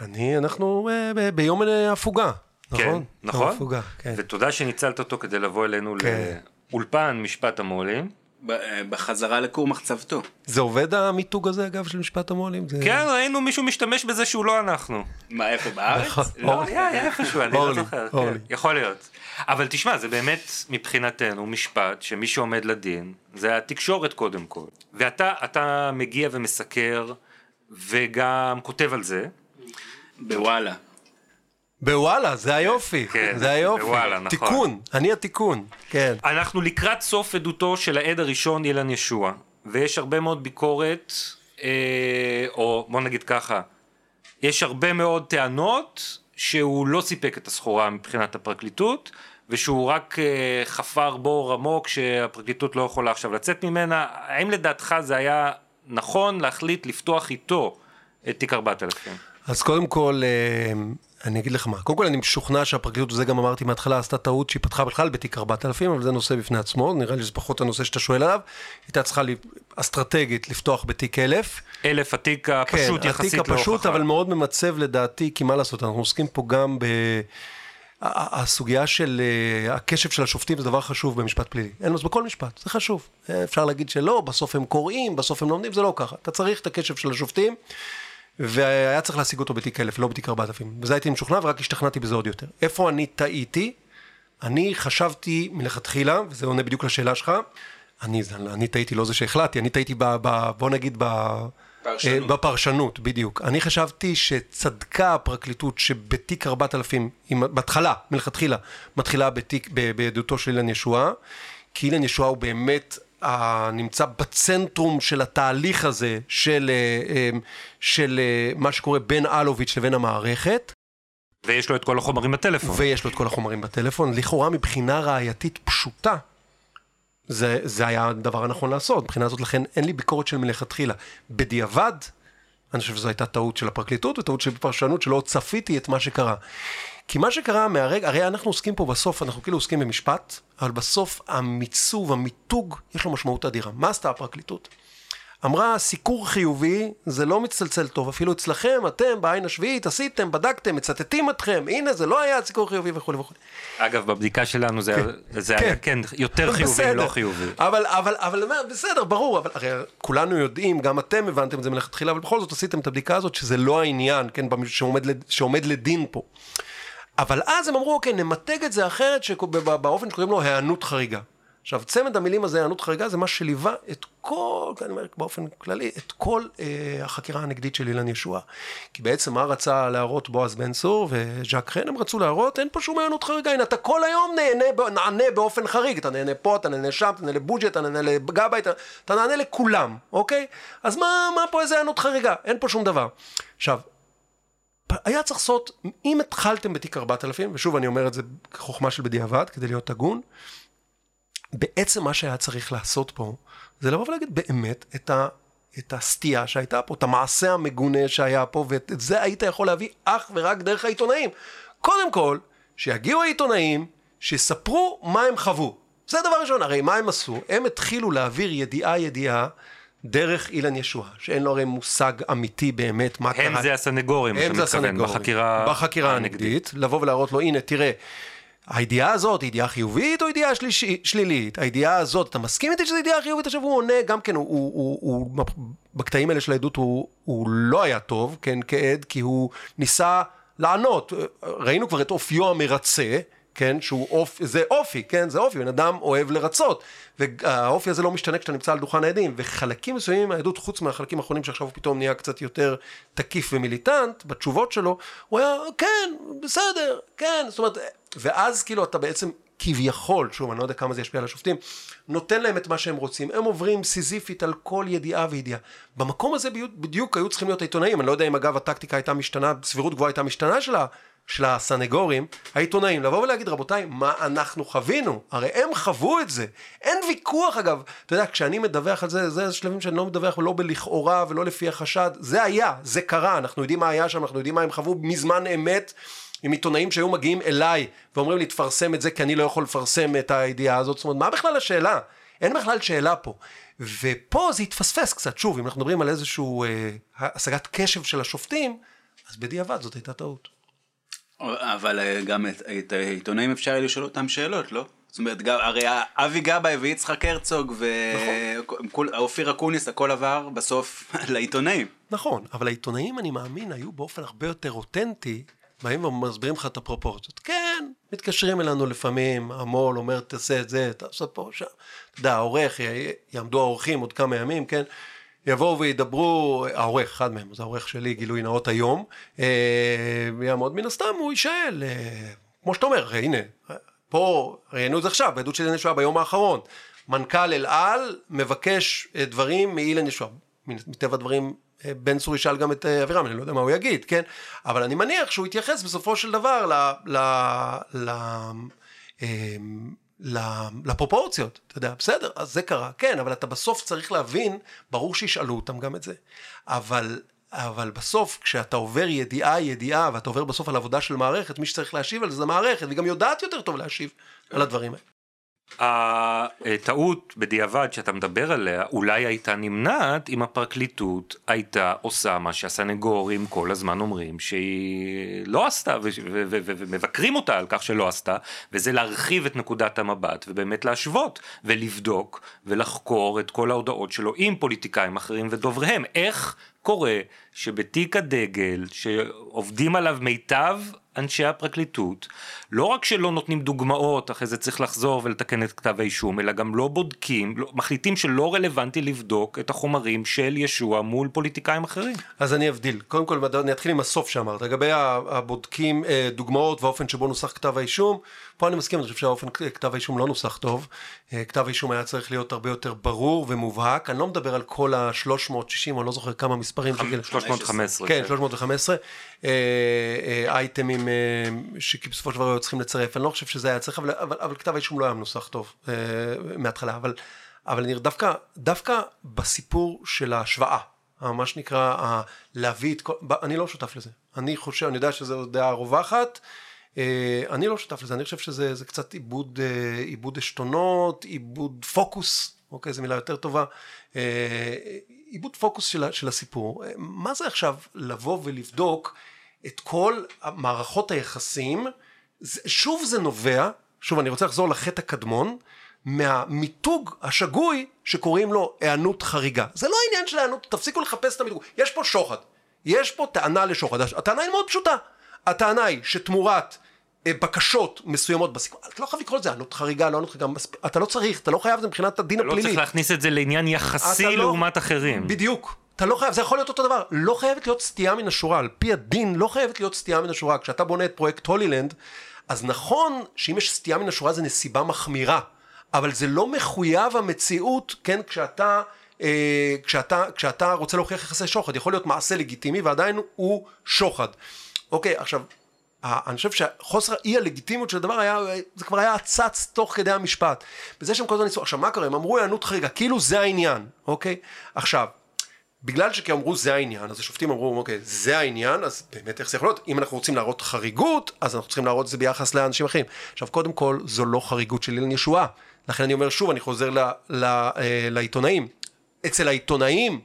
אני, אנחנו אה, ב- ביום הפוגה, נכון? כן, נכון. יום הפוגה, כן. ותודה שניצלת אותו כדי לבוא אלינו כן. לאולפן משפט המו"לים. אה, בחזרה לכור מחצבתו. זה עובד המיתוג הזה, אגב, של משפט המו"לים? זה- כן, ראינו מישהו משתמש בזה שהוא לא אנחנו. מה, איפה, בארץ? נכון. לא, היה, היה איפשהו, אני לא זוכר. כן. יכול להיות. אבל תשמע, זה באמת מבחינתנו משפט שמי שעומד לדין זה התקשורת קודם כל. ואתה אתה מגיע ומסקר וגם כותב על זה. בוואלה. בוואלה, זה היופי, כן, זה היופי. בוואלה, נכון. תיקון, אני התיקון, כן. אנחנו לקראת סוף עדותו של העד הראשון אילן ישוע, ויש הרבה מאוד ביקורת, אה, או בוא נגיד ככה, יש הרבה מאוד טענות שהוא לא סיפק את הסחורה מבחינת הפרקליטות, ושהוא רק אה, חפר בור עמוק שהפרקליטות לא יכולה עכשיו לצאת ממנה. האם לדעתך זה היה נכון להחליט לפתוח איתו את תיק 4000? אז קודם כל, אה, אני אגיד לך מה. קודם כל, אני משוכנע שהפרקליטות, וזה גם אמרתי מההתחלה, עשתה טעות שהיא פתחה בכלל בתיק 4000, אבל זה נושא בפני עצמו, נראה לי שזה פחות הנושא שאתה שואל עליו. הייתה צריכה לי, אסטרטגית לפתוח בתיק 1000. אלף התיק הפשוט כן, יחסית התיק הפשוט, להוכחה. אבל מאוד ממצב לדעתי, כי מה לעשות, אנחנו עוסקים פה גם ב... הסוגיה של אה, הקשב של השופטים זה דבר חשוב במשפט פלילי. אין לזה בכל משפט, זה חשוב. אפשר להגיד שלא, בסוף הם קוראים, בסוף הם לומדים, זה לא ככה. אתה צריך את הקשב של השופטים, והיה צריך להשיג אותו בתיק 1000, לא בתיק 4000. בזה הייתי משוכנע ורק השתכנעתי בזה עוד יותר. איפה אני טעיתי? אני חשבתי מלכתחילה, וזה עונה בדיוק לשאלה שלך, אני, אני טעיתי, לא זה שהחלטתי, אני טעיתי ב... ב בוא נגיד ב... פרשנות. אה, בפרשנות, בדיוק. אני חשבתי שצדקה הפרקליטות שבתיק 4000, היא בהתחלה, מלכתחילה, מתחילה בתיק, בעדותו של אילן ישועה, כי אילן ישועה הוא באמת נמצא בצנטרום של התהליך הזה של, אה, אה, של אה, מה שקורה בין אלוביץ' לבין המערכת, ויש לו את כל החומרים בטלפון. ויש לו את כל החומרים בטלפון. לכאורה מבחינה ראייתית פשוטה, זה, זה היה הדבר הנכון לעשות. מבחינה זאת, לכן אין לי ביקורת של מלכתחילה. בדיעבד, אני חושב שזו הייתה טעות של הפרקליטות וטעות של פרשנות שלא צפיתי את מה שקרה. כי מה שקרה מהרגע, הרי אנחנו עוסקים פה בסוף, אנחנו כאילו עוסקים במשפט, אבל בסוף המיצוב, המיתוג, יש לו משמעות אדירה. מה עשתה הפרקליטות? אמרה, סיקור חיובי זה לא מצלצל טוב, אפילו אצלכם, אתם בעין השביעית עשיתם, בדקתם, מצטטים אתכם, הנה זה לא היה סיקור חיובי וכולי וכולי. אגב, בבדיקה שלנו זה, זה היה כן יותר חיובי בסדר. מלא חיובי. אבל, אבל, אבל, בסדר, ברור, אבל הרי כולנו יודעים, גם אתם הבנתם את זה מלכתחילה, אבל בכל זאת עשיתם את הבדיקה הזאת, שזה לא העניין, כן, שעומד, שעומד לדין פה. אבל אז הם אמרו, אוקיי, נמתג את זה אחרת, שבאופן שקוראים לו היענות חריגה. עכשיו, צמד המילים הזה, היענות חריגה, זה מה שליווה את כל, אני אומר באופן כללי, את כל אה, החקירה הנגדית של אילן ישועה. כי בעצם מה רצה להראות בועז בן צור וז'אק חן, הם רצו להראות, אין פה שום היענות חריגה, הנה, אתה כל היום נהנה, נענה באופן חריג, אתה נהנה פה, אתה נהנה שם, אתה נהנה לבוג'ט, אתה נהנה לגבאי, אתה, אתה נענה לכולם, אוקיי? אז מה, מה פה איזה היענות חריגה? אין פה שום דבר. עכשיו, היה צריך לעשות, אם התחלתם בתיק 4000, ושוב אני אומר את זה כחוכמה של בדיעבד, כדי להיות הגון, בעצם מה שהיה צריך לעשות פה, זה לבוא ולהגיד באמת את, ה, את הסטייה שהייתה פה, את המעשה המגונה שהיה פה, ואת את זה היית יכול להביא אך ורק דרך העיתונאים. קודם כל, שיגיעו העיתונאים, שיספרו מה הם חוו. זה דבר ראשון, הרי מה הם עשו? הם התחילו להעביר ידיעה ידיעה דרך אילן ישועה, שאין לו הרי מושג אמיתי באמת מה קרה. הם זה הסנגורים, הם זה הסנגורים. בחקירה בחקירה הנגדית, לבוא ולהראות לו, הנה, תראה, הידיעה הזאת היא ידיעה חיובית או ידיעה שלישי, שלילית? הידיעה הזאת, אתה מסכים איתי שזו ידיעה חיובית? עכשיו הוא עונה, גם כן, הוא, הוא, הוא, הוא בקטעים האלה של העדות הוא, הוא לא היה טוב, כן, כעד, כי הוא ניסה לענות. ראינו כבר את אופיו המרצה, כן, שהוא אופי, זה אופי, כן, זה אופי, בן אדם אוהב לרצות, והאופי הזה לא משתנה כשאתה נמצא על דוכן העדים, וחלקים מסוימים מהעדות, חוץ מהחלקים האחרונים שעכשיו הוא פתאום נהיה קצת יותר תקיף ומיליטנט, בתשובות שלו, הוא היה, כן, בסדר, כן, זאת אומרת, ואז כאילו אתה בעצם כביכול, שוב, אני לא יודע כמה זה ישפיע על השופטים, נותן להם את מה שהם רוצים, הם עוברים סיזיפית על כל ידיעה וידיעה. במקום הזה בדיוק היו צריכים להיות העיתונאים, אני לא יודע אם אגב הטקטיקה הייתה משתנה, סבירות גבוהה הייתה משתנה של של הסנגורים, העיתונאים, לבוא ולהגיד רבותיי, מה אנחנו חווינו? הרי הם חוו את זה. אין ויכוח אגב, אתה יודע, כשאני מדווח על זה, זה שלבים שאני לא מדווח לא בלכאורה ולא לפי החשד, זה היה, זה קרה, אנחנו יודעים מה היה שם, אנחנו יודעים מה הם חוו מזמן אמת. עם עיתונאים שהיו מגיעים אליי ואומרים לי תפרסם את זה כי אני לא יכול לפרסם את הידיעה הזאת, זאת אומרת מה בכלל השאלה? אין בכלל שאלה פה. ופה זה התפספס קצת, שוב, אם אנחנו מדברים על איזשהו אה, השגת קשב של השופטים, אז בדיעבד זאת הייתה טעות. אבל אה, גם את, את העיתונאים אפשר לשאול אותם שאלות, לא? זאת אומרת, הרי אבי גבאי ויצחק הרצוג ואופיר נכון. אקוניס, הכל עבר בסוף לעיתונאים. נכון, אבל העיתונאים, אני מאמין, היו באופן הרבה יותר אותנטי, באים ומסבירים לך את הפרופורציות. כן, מתקשרים אלינו לפעמים, המו"ל אומר תעשה את זה, תעשה פה, שם. אתה יודע, העורך, יעמדו האורחים עוד כמה ימים, כן? יבואו וידברו, העורך, אחד מהם, זה העורך שלי, גילוי נאות היום, אה, יעמוד מן הסתם, הוא יישאל, אה, כמו שאתה אומר, הנה, פה, ראיינו את זה עכשיו, בעדות של אילן ישועה ביום האחרון, מנכ"ל אל על מבקש אה, דברים מאילן ישועה, מטבע הדברים בן צור ישאל גם את אבירם, אני לא יודע מה הוא יגיד, כן? אבל אני מניח שהוא יתייחס בסופו של דבר ל... ל, ל לפרופורציות, אתה יודע, בסדר, אז זה קרה, כן, אבל אתה בסוף צריך להבין, ברור שישאלו אותם גם את זה, אבל, אבל בסוף כשאתה עובר ידיעה ידיעה ואתה עובר בסוף על עבודה של מערכת, מי שצריך להשיב על זה זה מערכת, והיא גם יודעת יותר טוב להשיב על הדברים האלה. הטעות בדיעבד שאתה מדבר עליה אולי הייתה נמנעת אם הפרקליטות הייתה עושה מה שהסנגורים כל הזמן אומרים שהיא לא עשתה ומבקרים אותה על כך שלא עשתה וזה להרחיב את נקודת המבט ובאמת להשוות ולבדוק ולחקור את כל ההודעות שלו עם פוליטיקאים אחרים ודובריהם. איך קורה שבתיק הדגל שעובדים עליו מיטב אנשי הפרקליטות, לא רק שלא נותנים דוגמאות, אחרי זה צריך לחזור ולתקן את כתב האישום, אלא גם לא בודקים, לא, מחליטים שלא רלוונטי לבדוק את החומרים של ישוע מול פוליטיקאים אחרים. אז אני אבדיל, קודם כל אני אתחיל עם הסוף שאמרת, לגבי הבודקים אה, דוגמאות והאופן שבו נוסח כתב האישום, פה אני מסכים, אני חושב שהאופן כתב האישום לא נוסח טוב, אה, כתב האישום היה צריך להיות הרבה יותר ברור ומובהק, אני לא מדבר על כל ה-360, אני לא זוכר כמה מספרים. 315. כן, 315. כן. אה, אה, אייטמים שבסופו של דבר היו צריכים לצרף, אני לא חושב שזה היה צריך, אבל, אבל, אבל כתב האישום לא היה מנוסח טוב מההתחלה, אבל, אבל אני דווקא, דווקא בסיפור של ההשוואה, מה שנקרא להביא את כל, אני לא שותף לזה, אני חושב, אני יודע שזו דעה רווחת, אני לא שותף לזה, אני חושב שזה קצת עיבוד, אה, עיבוד עשתונות, עיבוד פוקוס, אוקיי, זו מילה יותר טובה, אה, עיבוד פוקוס של, של הסיפור. מה זה עכשיו לבוא ולבדוק את כל מערכות היחסים, שוב זה נובע, שוב אני רוצה לחזור לחטא הקדמון, מהמיתוג השגוי שקוראים לו היענות חריגה. זה לא העניין של היענות, תפסיקו לחפש את המיתוג, יש פה שוחד, יש פה טענה לשוחד, הטענה היא מאוד פשוטה. הטענה היא שתמורת אה, בקשות מסוימות בסיכום, אתה לא חייב לקרוא לזה ענות חריגה, לא ענות חריגה, אתה לא צריך, אתה לא חייב את זה מבחינת הדין הפלילי. אתה לא צריך להכניס את זה לעניין יחסי לא- לעומת אחרים. בדיוק. אתה לא חייב, זה יכול להיות אותו דבר, לא חייבת להיות סטייה מן השורה, על פי הדין לא חייבת להיות סטייה מן השורה, כשאתה בונה את פרויקט הולילנד, אז נכון שאם יש סטייה מן השורה זה נסיבה מחמירה, אבל זה לא מחויב המציאות, כן, כשאתה, אה, כשאתה, כשאתה רוצה להוכיח יחסי שוחד, יכול להיות מעשה לגיטימי ועדיין הוא שוחד. אוקיי, עכשיו, אני חושב שחוסר אי הלגיטימיות של הדבר היה, זה כבר היה צץ תוך כדי המשפט. בזה שהם כל הזמן ניסו, עכשיו מה קרה? הם אמרו היענות חריגה, כאילו זה העניין, אוקיי? עכשיו, בגלל שכי אמרו זה העניין, אז השופטים אמרו, אוקיי, זה העניין, אז באמת איך זה יכול להיות? אם אנחנו רוצים להראות חריגות, אז אנחנו צריכים להראות את זה ביחס לאנשים אחרים. עכשיו, קודם כל, זו לא חריגות של אילן ישועה. לכן אני אומר שוב, אני חוזר ל, ל, אה, לעיתונאים. אצל העיתונאים,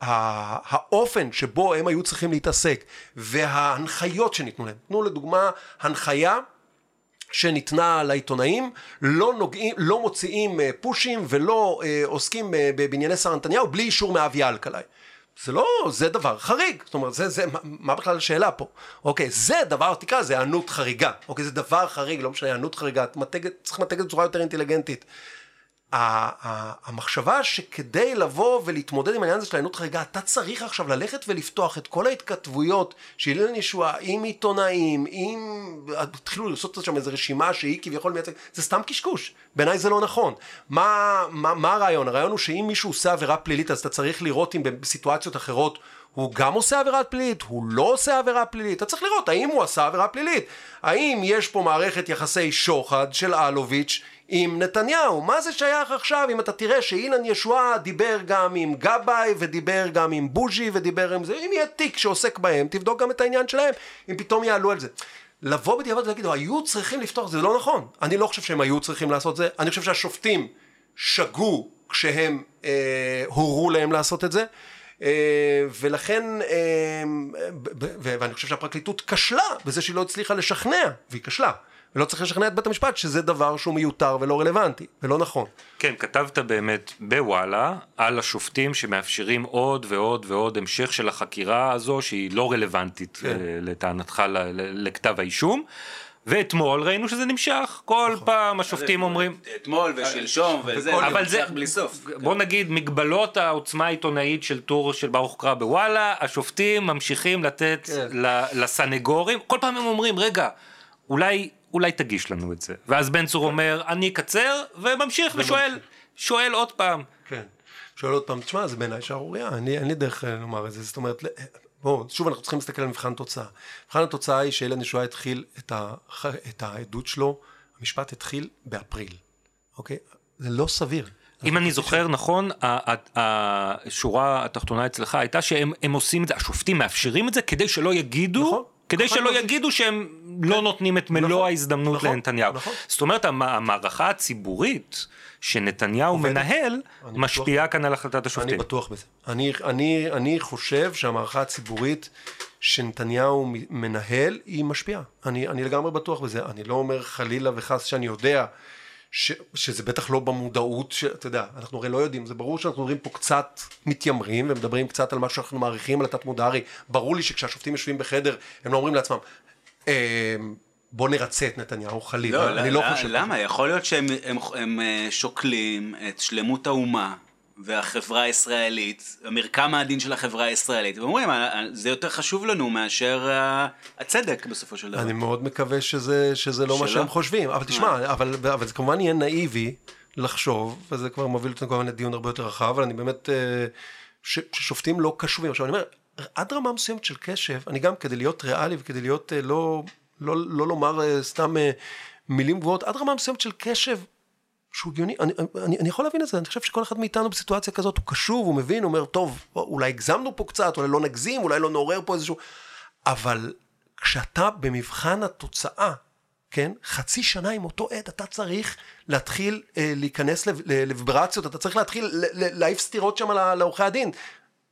האופן שבו הם היו צריכים להתעסק וההנחיות שניתנו להם. תנו לדוגמה הנחיה שניתנה לעיתונאים, לא, נוגעים, לא מוציאים אה, פושים ולא אה, עוסקים אה, בענייני שרה נתניהו בלי אישור מאבי אלקלעי. זה לא, זה דבר חריג, זאת אומרת, זה, זה, מה, בכלל השאלה פה? אוקיי, זה דבר, תקרא, זה היענות חריגה, אוקיי, זה דבר חריג, לא משנה, היענות חריגה, מתגת, צריך מתגת בצורה יותר אינטליגנטית. המחשבה שכדי לבוא ולהתמודד עם העניין הזה של העיינות חריגה, אתה צריך עכשיו ללכת ולפתוח את כל ההתכתבויות של אילן ישועה עם עיתונאים, עם... התחילו לעשות שם איזו רשימה שהיא כביכול מייצגת, זה סתם קשקוש, בעיניי זה לא נכון. מה, מה, מה הרעיון? הרעיון הוא שאם מישהו עושה עבירה פלילית, אז אתה צריך לראות אם בסיטואציות אחרות הוא גם עושה עבירה פלילית, הוא לא עושה עבירה פלילית, אתה צריך לראות האם הוא עשה עבירה פלילית, האם יש פה מערכת יחסי שוחד של אלוביץ' עם נתניהו, מה זה שייך עכשיו אם אתה תראה שאילן ישועה דיבר גם עם גבאי ודיבר גם עם בוז'י ודיבר עם זה, אם יהיה תיק שעוסק בהם, תבדוק גם את העניין שלהם, אם פתאום יעלו על זה. לבוא בדיעבד ולהגיד, היו צריכים לפתוח, זה לא נכון, אני לא חושב שהם היו צריכים לעשות זה, אני חושב שהשופטים שגו כשהם אה, הורו להם לעשות את זה, ולכן, אה, ואני חושב שהפרקליטות כשלה בזה שהיא לא הצליחה לשכנע, והיא כשלה. ולא צריך לשכנע את בית המשפט שזה דבר שהוא מיותר ולא רלוונטי ולא נכון. כן, כתבת באמת בוואלה על השופטים שמאפשרים עוד ועוד ועוד המשך של החקירה הזו שהיא לא רלוונטית כן. אה, לטענתך לכתב האישום. ואתמול ראינו שזה נמשך, כל נכון. פעם השופטים אומרים... אתמול ושלשום וזה, אבל זה, בלי סוף. בוא נגיד, מגבלות העוצמה העיתונאית של טור של ברוך קרא בוואלה, השופטים ממשיכים לתת כן. לסנגורים, כל פעם הם אומרים, רגע, אולי אולי תגיש לנו את זה. ואז בן צור אומר, אני אקצר, וממשיך ושואל, שואל עוד פעם. כן, שואל עוד פעם, תשמע, זה בעיניי שערורייה, אין לי דרך אה, לומר את זה, זאת אומרת, בואו, שוב אנחנו צריכים להסתכל על מבחן תוצאה. מבחן התוצאה היא שאילן ישועה התחיל את, ה, את העדות שלו, המשפט התחיל באפריל, אוקיי? זה לא סביר. אם אני זוכר נכון, השורה התחתונה אצלך הייתה שהם עושים את זה, השופטים מאפשרים את זה כדי שלא יגידו נכון. כדי שלא יגידו שהם לא כן. נותנים את מלוא נכון, ההזדמנות נכון, לנתניהו. זאת אומרת, המערכה הציבורית שנתניהו מנהל, משפיעה כאן על החלטת השופטים. אני בטוח בזה. אני חושב שהמערכה הציבורית שנתניהו מנהל, היא משפיעה. אני לגמרי בטוח בזה. אני לא אומר חלילה וחס שאני יודע. ש, שזה בטח לא במודעות, אתה יודע, אנחנו הרי לא יודעים, זה ברור שאנחנו מדברים פה קצת מתיימרים ומדברים קצת על מה שאנחנו מעריכים על התת מודע, הרי ברור לי שכשהשופטים יושבים בחדר הם לא אומרים לעצמם, אה, בוא נרצה את נתניהו חלילה, לא, אני לא, לא חושב. למה? יכול להיות שהם הם, הם, אה, שוקלים את שלמות האומה והחברה הישראלית, המרקם העדין של החברה הישראלית, ואומרים, אה, אה, זה יותר חשוב לנו מאשר הצדק בסופו של דבר. אני מאוד מקווה שזה, שזה לא שלא? מה שהם חושבים, אבל תשמע, אבל, אבל זה כמובן יהיה נאיבי לחשוב, וזה כבר מוביל אותנו כמובן לדיון הרבה יותר רחב, אבל אני באמת, ש, ששופטים לא קשובים. עכשיו אני אומר, עד רמה מסוימת של קשב, אני גם כדי להיות ריאלי וכדי להיות, לא, לא, לא לומר סתם מילים גבוהות, עד רמה מסוימת של קשב שהוא הגיוני, אני, אני, אני יכול להבין את זה, אני חושב שכל אחד מאיתנו בסיטואציה כזאת הוא קשוב, הוא מבין, הוא אומר, טוב, אולי הגזמנו פה קצת, אולי לא נגזים, אולי לא נעורר פה איזשהו... אבל כשאתה במבחן התוצאה, כן, חצי שנה עם אותו עד, אתה צריך להתחיל אה, להיכנס לוויברציות, אתה צריך להתחיל להעיף סטירות שם לעורכי הדין.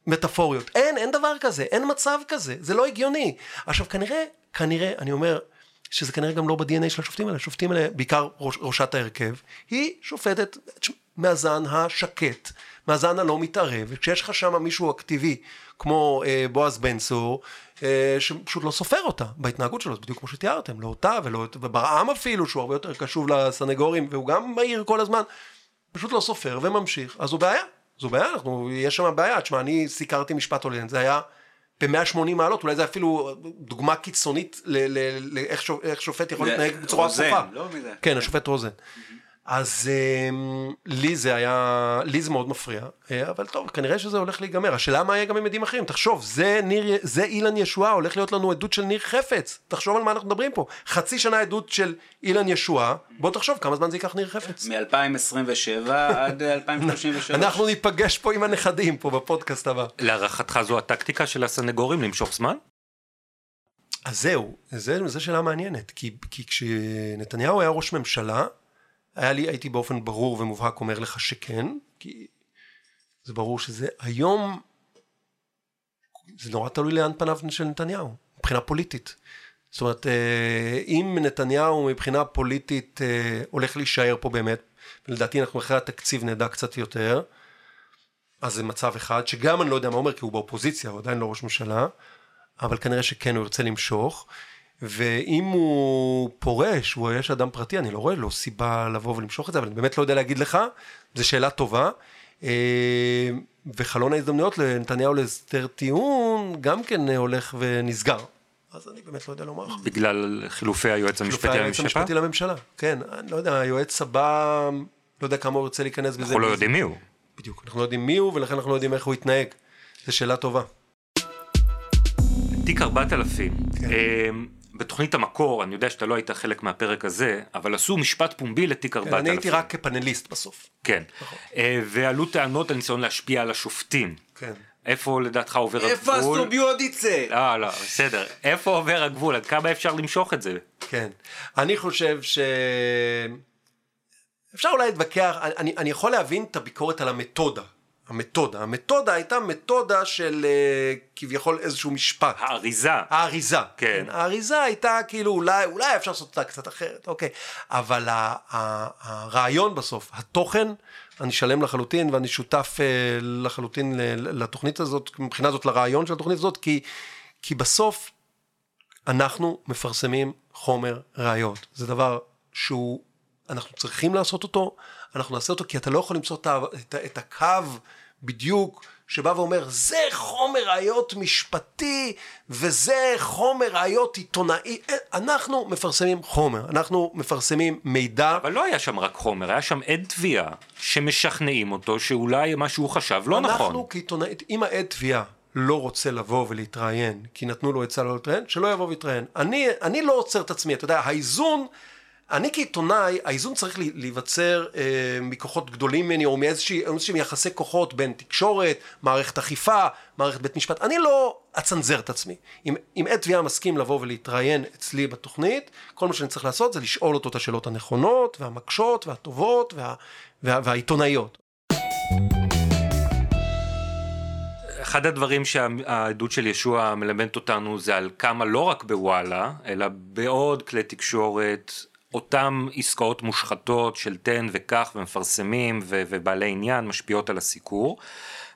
מטאפוריות. אין, אין דבר כזה, אין מצב כזה, זה לא הגיוני. עכשיו כנראה, כנראה, אני אומר, שזה כנראה גם לא ב-DNA של השופטים האלה, השופטים האלה, בעיקר ראש, ראשת ההרכב, היא שופטת מהזן השקט, מהזן הלא מתערב, וכשיש לך שם מישהו אקטיבי, כמו אה, בועז בן צור, אה, שפשוט לא סופר אותה בהתנהגות שלו, זה בדיוק כמו שתיארתם, לא אותה ולא, וברעם אפילו, שהוא הרבה יותר קשוב לסנגורים, והוא גם מהיר כל הזמן, פשוט לא סופר וממשיך, אז זו בעיה, זו בעיה, אנחנו, יש שם בעיה, תשמע, אני סיקרתי משפט עוליין, זה היה ב-180 מעלות, אולי זה אפילו דוגמה קיצונית לאיך שופט יכול להתנהג בצורה הפוכה. לא. כן, השופט רוזן. אז אה, לי זה היה, לי זה מאוד מפריע, אה, אבל טוב, כנראה שזה הולך להיגמר. השאלה מה יהיה גם עם עדים אחרים, תחשוב, זה, ניר, זה אילן ישועה, הולך להיות לנו עדות של ניר חפץ, תחשוב על מה אנחנו מדברים פה. חצי שנה עדות של אילן ישועה, בוא תחשוב כמה זמן זה ייקח ניר חפץ. מ-2027 עד 2033. אנחנו ניפגש פה עם הנכדים פה בפודקאסט הבא. להערכתך זו הטקטיקה של הסנגורים למשוך זמן? אז זהו, זו שאלה מעניינת, כי, כי כשנתניהו היה ראש ממשלה, היה לי, הייתי באופן ברור ומובהק אומר לך שכן, כי זה ברור שזה היום, זה נורא תלוי לאן פניו של נתניהו, מבחינה פוליטית. זאת אומרת, אה, אם נתניהו מבחינה פוליטית אה, הולך להישאר פה באמת, ולדעתי אנחנו אחרי התקציב נדע קצת יותר, אז זה מצב אחד, שגם אני לא יודע מה אומר, כי הוא באופוזיציה, הוא עדיין לא ראש ממשלה, אבל כנראה שכן הוא ירצה למשוך. ואם הוא פורש, הוא יש אדם פרטי, אני לא רואה לו סיבה לבוא ולמשוך את זה, אבל אני באמת לא יודע להגיד לך, זו שאלה טובה. אה, וחלון ההזדמנויות לנתניהו להסדר טיעון גם כן הולך ונסגר. אז אני באמת לא יודע לומר לך. בגלל חילופי היועץ המשפטי חילופי היועץ לממשלה? המשפטי לממשלה, כן, אני לא יודע, היועץ הבא, לא יודע כמה הוא ירצה להיכנס בזה. אנחנו לא יודעים מי הוא. בדיוק, אנחנו לא יודעים מי הוא ולכן אנחנו לא יודעים איך הוא יתנהג. זו שאלה טובה. תיק 4000, כן. אה, בתוכנית המקור, אני יודע שאתה לא היית חלק מהפרק הזה, אבל עשו משפט פומבי לתיק 4000. כן, אני הייתי רק כפאנליסט בסוף. כן, אה, ועלו טענות על ניסיון להשפיע על השופטים. כן. איפה לדעתך עובר הגבול? איפה הסוביוד יצא? לא, לא, בסדר. איפה עובר הגבול? עד כמה אפשר למשוך את זה? כן. אני חושב ש... אפשר אולי להתווכח, אני, אני יכול להבין את הביקורת על המתודה. המתודה. המתודה הייתה מתודה של אה, כביכול איזשהו משפט. האריזה. האריזה. כן. האריזה הייתה כאילו אולי, אולי אפשר לעשות אותה קצת אחרת, אוקיי. אבל ה, ה, הרעיון בסוף, התוכן, אני שלם לחלוטין ואני שותף אה, לחלוטין לתוכנית הזאת, מבחינה זאת לרעיון של התוכנית הזאת, כי, כי בסוף אנחנו מפרסמים חומר ראיות. זה דבר שהוא, אנחנו צריכים לעשות אותו, אנחנו נעשה אותו כי אתה לא יכול למצוא את, את, את הקו בדיוק שבא ואומר זה חומר ראיות משפטי וזה חומר ראיות עיתונאי. אין, אנחנו מפרסמים חומר, אנחנו מפרסמים מידע. אבל לא היה שם רק חומר, היה שם עד תביעה שמשכנעים אותו שאולי מה שהוא חשב לא נכון. אנחנו כעיתונאית, אם העד תביעה לא רוצה לבוא ולהתראיין, כי נתנו לו עצה לא להתראיין, שלא יבוא ויתראיין. אני, אני לא עוצר את עצמי, אתה יודע, האיזון, אני כעיתונאי, האיזון צריך להיווצר אה, מכוחות גדולים ממני, או מאיזשהם יחסי כוחות בין תקשורת, מערכת אכיפה, מערכת בית משפט. אני לא אצנזר את עצמי. אם, אם עד תביעה מסכים לבוא ולהתראיין אצלי בתוכנית, כל מה שאני צריך לעשות זה לשאול אותו את השאלות הנכונות, והמקשות, והטובות, וה, וה, והעיתונאיות. אחד הדברים שהעדות של ישוע מלמדת אותנו זה על כמה לא רק בוואלה, אלא בעוד כלי תקשורת, אותם עסקאות מושחתות של תן וכך ומפרסמים ו- ובעלי עניין משפיעות על הסיקור,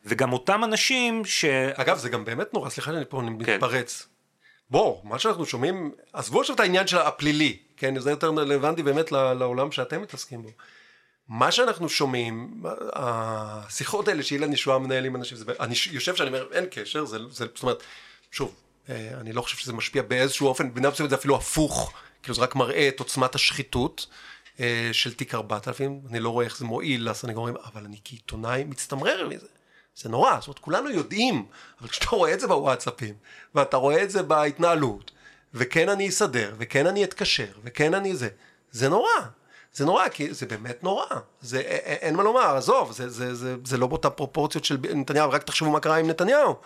וגם אותם אנשים ש... אגב, זה גם באמת נורא, סליחה שאני פה כן. מתפרץ. בוא, מה שאנחנו שומעים, עזבו עכשיו את העניין של הפלילי, כן, זה יותר רלוונטי באמת לעולם שאתם מתעסקים בו. מה שאנחנו שומעים, השיחות האלה שאילן ישועה מנהל עם אנשים, זה, אני יושב שאני אומר, אין קשר, זה, זה, זאת אומרת, שוב, אה, אני לא חושב שזה משפיע באיזשהו אופן, במידה מסוימת זה אפילו הפוך, כאילו זה רק מראה את עוצמת השחיתות אה, של תיק 4000, אני לא רואה איך זה מועיל לסנגורים, אבל אני כעיתונאי מצטמרר מזה. זה נורא, זאת אומרת, כולנו יודעים, אבל כשאתה רואה את זה בוואטסאפים, ואתה רואה את זה בהתנהלות, וכן אני אסדר, וכן אני אתקשר, וכן אני זה, זה נורא. זה נורא, כי זה באמת נורא. זה, אין מה לומר, עזוב, זה, זה, זה, זה לא באותה פרופורציות של נתניהו, רק תחשבו מה קרה עם נתניהו.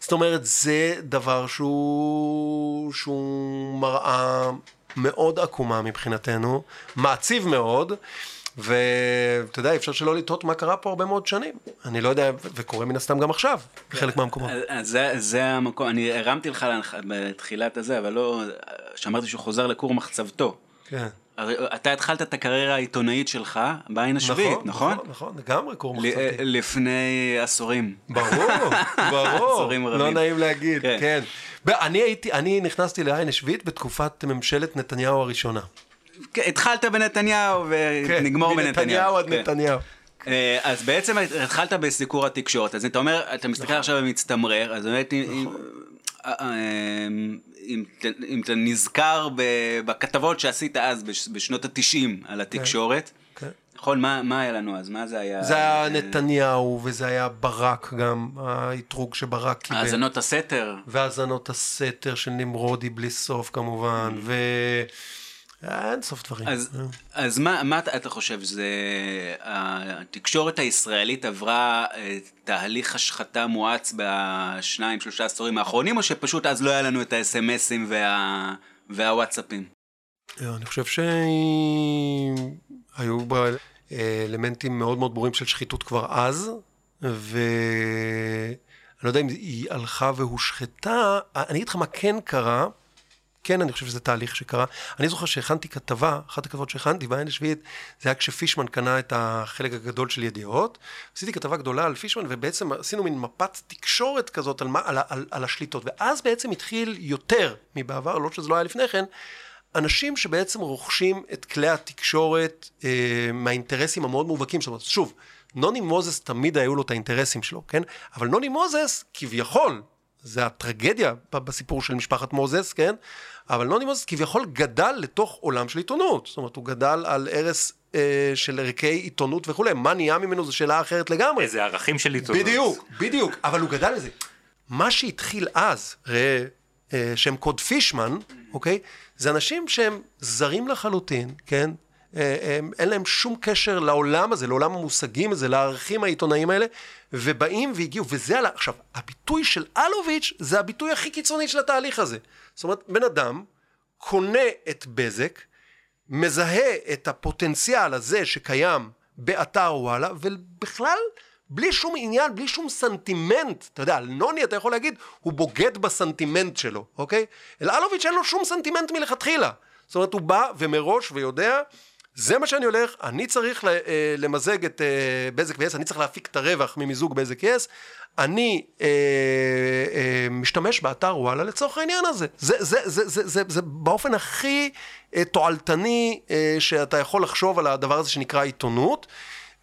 זאת אומרת, זה דבר שהוא, שהוא מראה מאוד עקומה מבחינתנו, מעציב מאוד. ואתה יודע, אפשר שלא לטעות מה קרה פה הרבה מאוד שנים. אני לא יודע, וקורה מן הסתם גם עכשיו, בחלק מהמקומות. אז- אז זה, זה המקום, אני הרמתי לך בתחילת הזה, אבל לא, שאמרתי שהוא חוזר לכור מחצבתו. כן. אתה התחלת את הקריירה העיתונאית שלך בעין השביעית, נכון? נכון, נכון, לגמרי קור מחצבתי. לפני עשורים. ברור, ברור, עשורים רבים. לא נעים להגיד, כן. כן. אני הייתי, אני נכנסתי לעין השביעית בתקופת ממשלת נתניהו הראשונה. כן, התחלת בנתניהו כן, ונגמור בנתניהו. מנתניהו עד כן. נתניהו. אה, אז בעצם התחלת בסיקור התקשורת, אז אתה אומר, אתה מסתכל נכון. עכשיו ומצטמרר, אז באמת אם- אם- אה, אה, אתה נזכר בכתבות שעשית אז בש- בשנות התשעים על התקשורת, כן. נכון, מה מה היה לנו אז? מה זה היה? זה היה אה, נתניהו, וזה היה ברק גם, האתרוג שברק קיבל. האזנות הסתר. והאזנות הסתר של נמרודי בלי סוף כמובן, ו... אין סוף דברים. אז, אז מה, מה אתה, אתה חושב, זה התקשורת הישראלית עברה אה, תהליך השחתה מואץ בשניים שלושה עשורים האחרונים, או שפשוט אז לא היה לנו את האס.אם.אסים וה, והוואטסאפים? אני חושב שהיו בה אה, אלמנטים מאוד מאוד ברורים של שחיתות כבר אז, ואני לא יודע אם היא הלכה והושחתה, אני אגיד לך מה כן קרה, כן, אני חושב שזה תהליך שקרה. אני זוכר שהכנתי כתבה, אחת הכתבות שהכנתי בעין השביעית, זה היה כשפישמן קנה את החלק הגדול של ידיעות. עשיתי כתבה גדולה על פישמן, ובעצם עשינו מין מפת תקשורת כזאת על, מה, על, על, על השליטות. ואז בעצם התחיל יותר מבעבר, לא שזה לא היה לפני כן, אנשים שבעצם רוכשים את כלי התקשורת אה, מהאינטרסים המאוד מובהקים. אומרת, שוב, נוני מוזס תמיד היו לו את האינטרסים שלו, כן? אבל נוני מוזס, כביכול, זה הטרגדיה בסיפור של משפחת מוזס, כן? אבל נוני מוזס כביכול גדל לתוך עולם של עיתונות. זאת אומרת, הוא גדל על ערש אה, של ערכי עיתונות וכולי. מה נהיה ממנו זו שאלה אחרת לגמרי. איזה ערכים של עיתונות. בדיוק, בדיוק, אבל הוא גדל לזה. מה שהתחיל אז, ראה, אה, שהם קוד פישמן, אוקיי? זה אנשים שהם זרים לחלוטין, כן? אה, הם, אין להם שום קשר לעולם הזה, לעולם המושגים הזה, לערכים העיתונאיים האלה, ובאים והגיעו, וזה, על ה- עכשיו, הביטוי של אלוביץ' זה הביטוי הכי קיצוני של התהליך הזה. זאת אומרת, בן אדם קונה את בזק, מזהה את הפוטנציאל הזה שקיים באתר וואלה, ובכלל, בלי שום עניין, בלי שום סנטימנט, אתה יודע, על נוני אתה יכול להגיד, הוא בוגד בסנטימנט שלו, אוקיי? אלוביץ' אין לו שום סנטימנט מלכתחילה. זאת אומרת, הוא בא ומראש ויודע, זה מה שאני הולך, אני צריך אה, למזג את אה, בזק ויס, אני צריך להפיק את הרווח ממיזוג בזק יס, אני אה, אה, משתמש באתר וואלה לצורך העניין הזה. זה, זה, זה, זה, זה, זה באופן הכי אה, תועלתני אה, שאתה יכול לחשוב על הדבר הזה שנקרא עיתונות.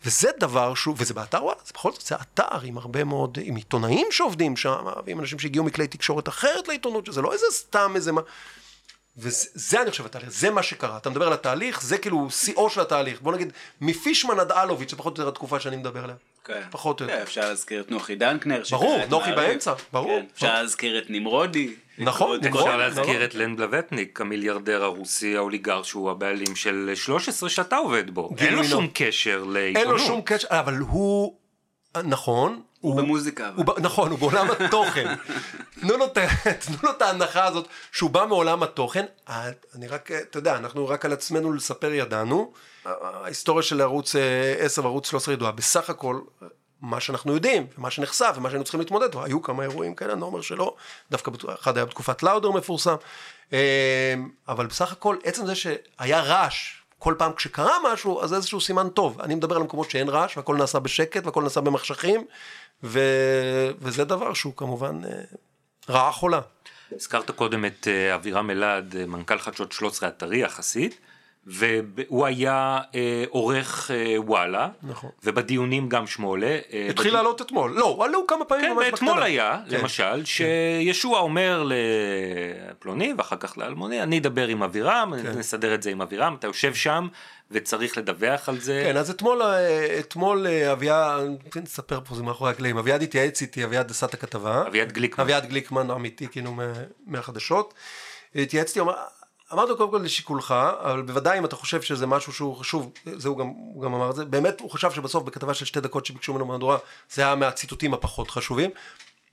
וזה דבר שהוא, וזה באתר וואלה, זה בכל זאת, זה אתר עם הרבה מאוד, עם עיתונאים שעובדים שם, ועם אנשים שהגיעו מכלי תקשורת אחרת לעיתונות, שזה לא איזה סתם איזה מה... וזה זה אני חושב התהליך, זה מה שקרה. אתה מדבר על התהליך, זה כאילו שיאו של התהליך. בוא נגיד, מפישמן עד אלוביץ', זה פחות או יותר התקופה שאני מדבר עליה. כן. פחות או יותר. כן, אפשר להזכיר את נוחי דנקנר. ברור, נוחי. באמצע, ברור. כן, אפשר להזכיר את נמרודי. נכון. כל- אפשר להזכיר נכון. את לן בלווטניק, המיליארדר הרוסי האוליגר שהוא הבעלים של 13 שאתה עובד בו. אין לו שום נאות. קשר אין לעיתונות. לו שום קשר, אבל הוא, נכון. הוא במוזיקה. נכון, הוא בעולם התוכן. תנו לו, את ההנחה הזאת שהוא בא מעולם התוכן. אה, אני רק, אה, אתה יודע, אנחנו רק על עצמנו לספר ידענו. ההיסטוריה של ערוץ אה, 10 וערוץ 13 ידועה. בסך הכל, מה שאנחנו יודעים, ומה שנחשף, ומה שהיינו צריכים להתמודד, היו כמה אירועים כאלה, אני לא אומר שלא, דווקא אחד היה בתקופת לאודר מפורסם. אה, אבל בסך הכל, עצם זה שהיה רעש, כל פעם כשקרה משהו, אז זה איזשהו סימן טוב. אני מדבר על מקומות שאין רעש, והכל נעשה בשקט, והכל נעשה במחשכים, ו... וזה דבר שהוא כמובן אה, רעה חולה. הזכרת קודם את אה, אבירם אלעד, מנכ"ל חדשות 13 הטרי יחסית, והוא היה אה, עורך אה, וואלה, נכון. ובדיונים גם שמו עולה. אה, התחיל בדי- לעלות אתמול. לא, עלו כמה פעמים כן, ממש בקטנה. היה, כן. למשל, שישוע אומר לפלוני ואחר כך לאלמוני, אני אדבר עם אבירם, כן. נסדר את זה עם אבירם, אתה יושב שם וצריך לדווח על זה. כן, אז אתמול, אה, אתמול אה, אביעד, כן, נספר פה, זה מאחורי הקלעים, אביעד התייעץ איתי, אביעד עשה את הכתבה. אביעד גליקמן. אביעד גליקמן האמיתי, כאילו, מה- מהחדשות. התייעץ איתי, אמר, אמרתי לו קודם כל לשיקולך, אבל בוודאי אם אתה חושב שזה משהו שהוא חשוב, זה הוא גם, הוא גם אמר את זה, באמת הוא חשב שבסוף בכתבה של שתי דקות שביקשו ממנו מהדורה, זה היה מהציטוטים הפחות חשובים.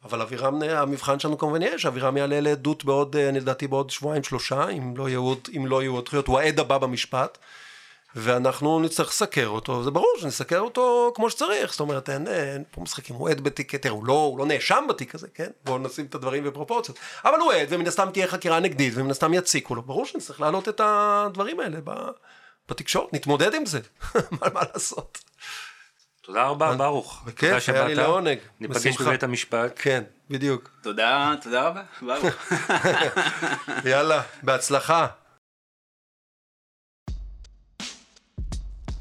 אבל אבירם, המבחן שלנו כמובן יהיה שאבירם יעלה לעדות בעוד, אה, אני לדעתי בעוד שבועיים שלושה, אם לא יהיו עוד- לא יהיו עוד דחיות, הוא העד הבא במשפט. ואנחנו נצטרך לסקר אותו, זה ברור שנסקר אותו כמו שצריך, זאת אומרת, אין, אין פה משחקים, הוא עד בתיק, תראה, הוא לא, הוא לא נאשם בתיק הזה, כן? בואו נשים את הדברים בפרופורציות. אבל הוא עד, ומן הסתם תהיה חקירה נגדית, ומן הסתם יציקו לו, ברור שנצטרך להעלות את הדברים האלה ב, בתקשורת, נתמודד עם זה, מה, מה לעשות? תודה רבה, ברוך. בכיף, היה לי. לעונג, ניפגש. בבית המשפט. כן, בדיוק. תודה, תודה רבה. ברוך. יאללה, בהצלחה.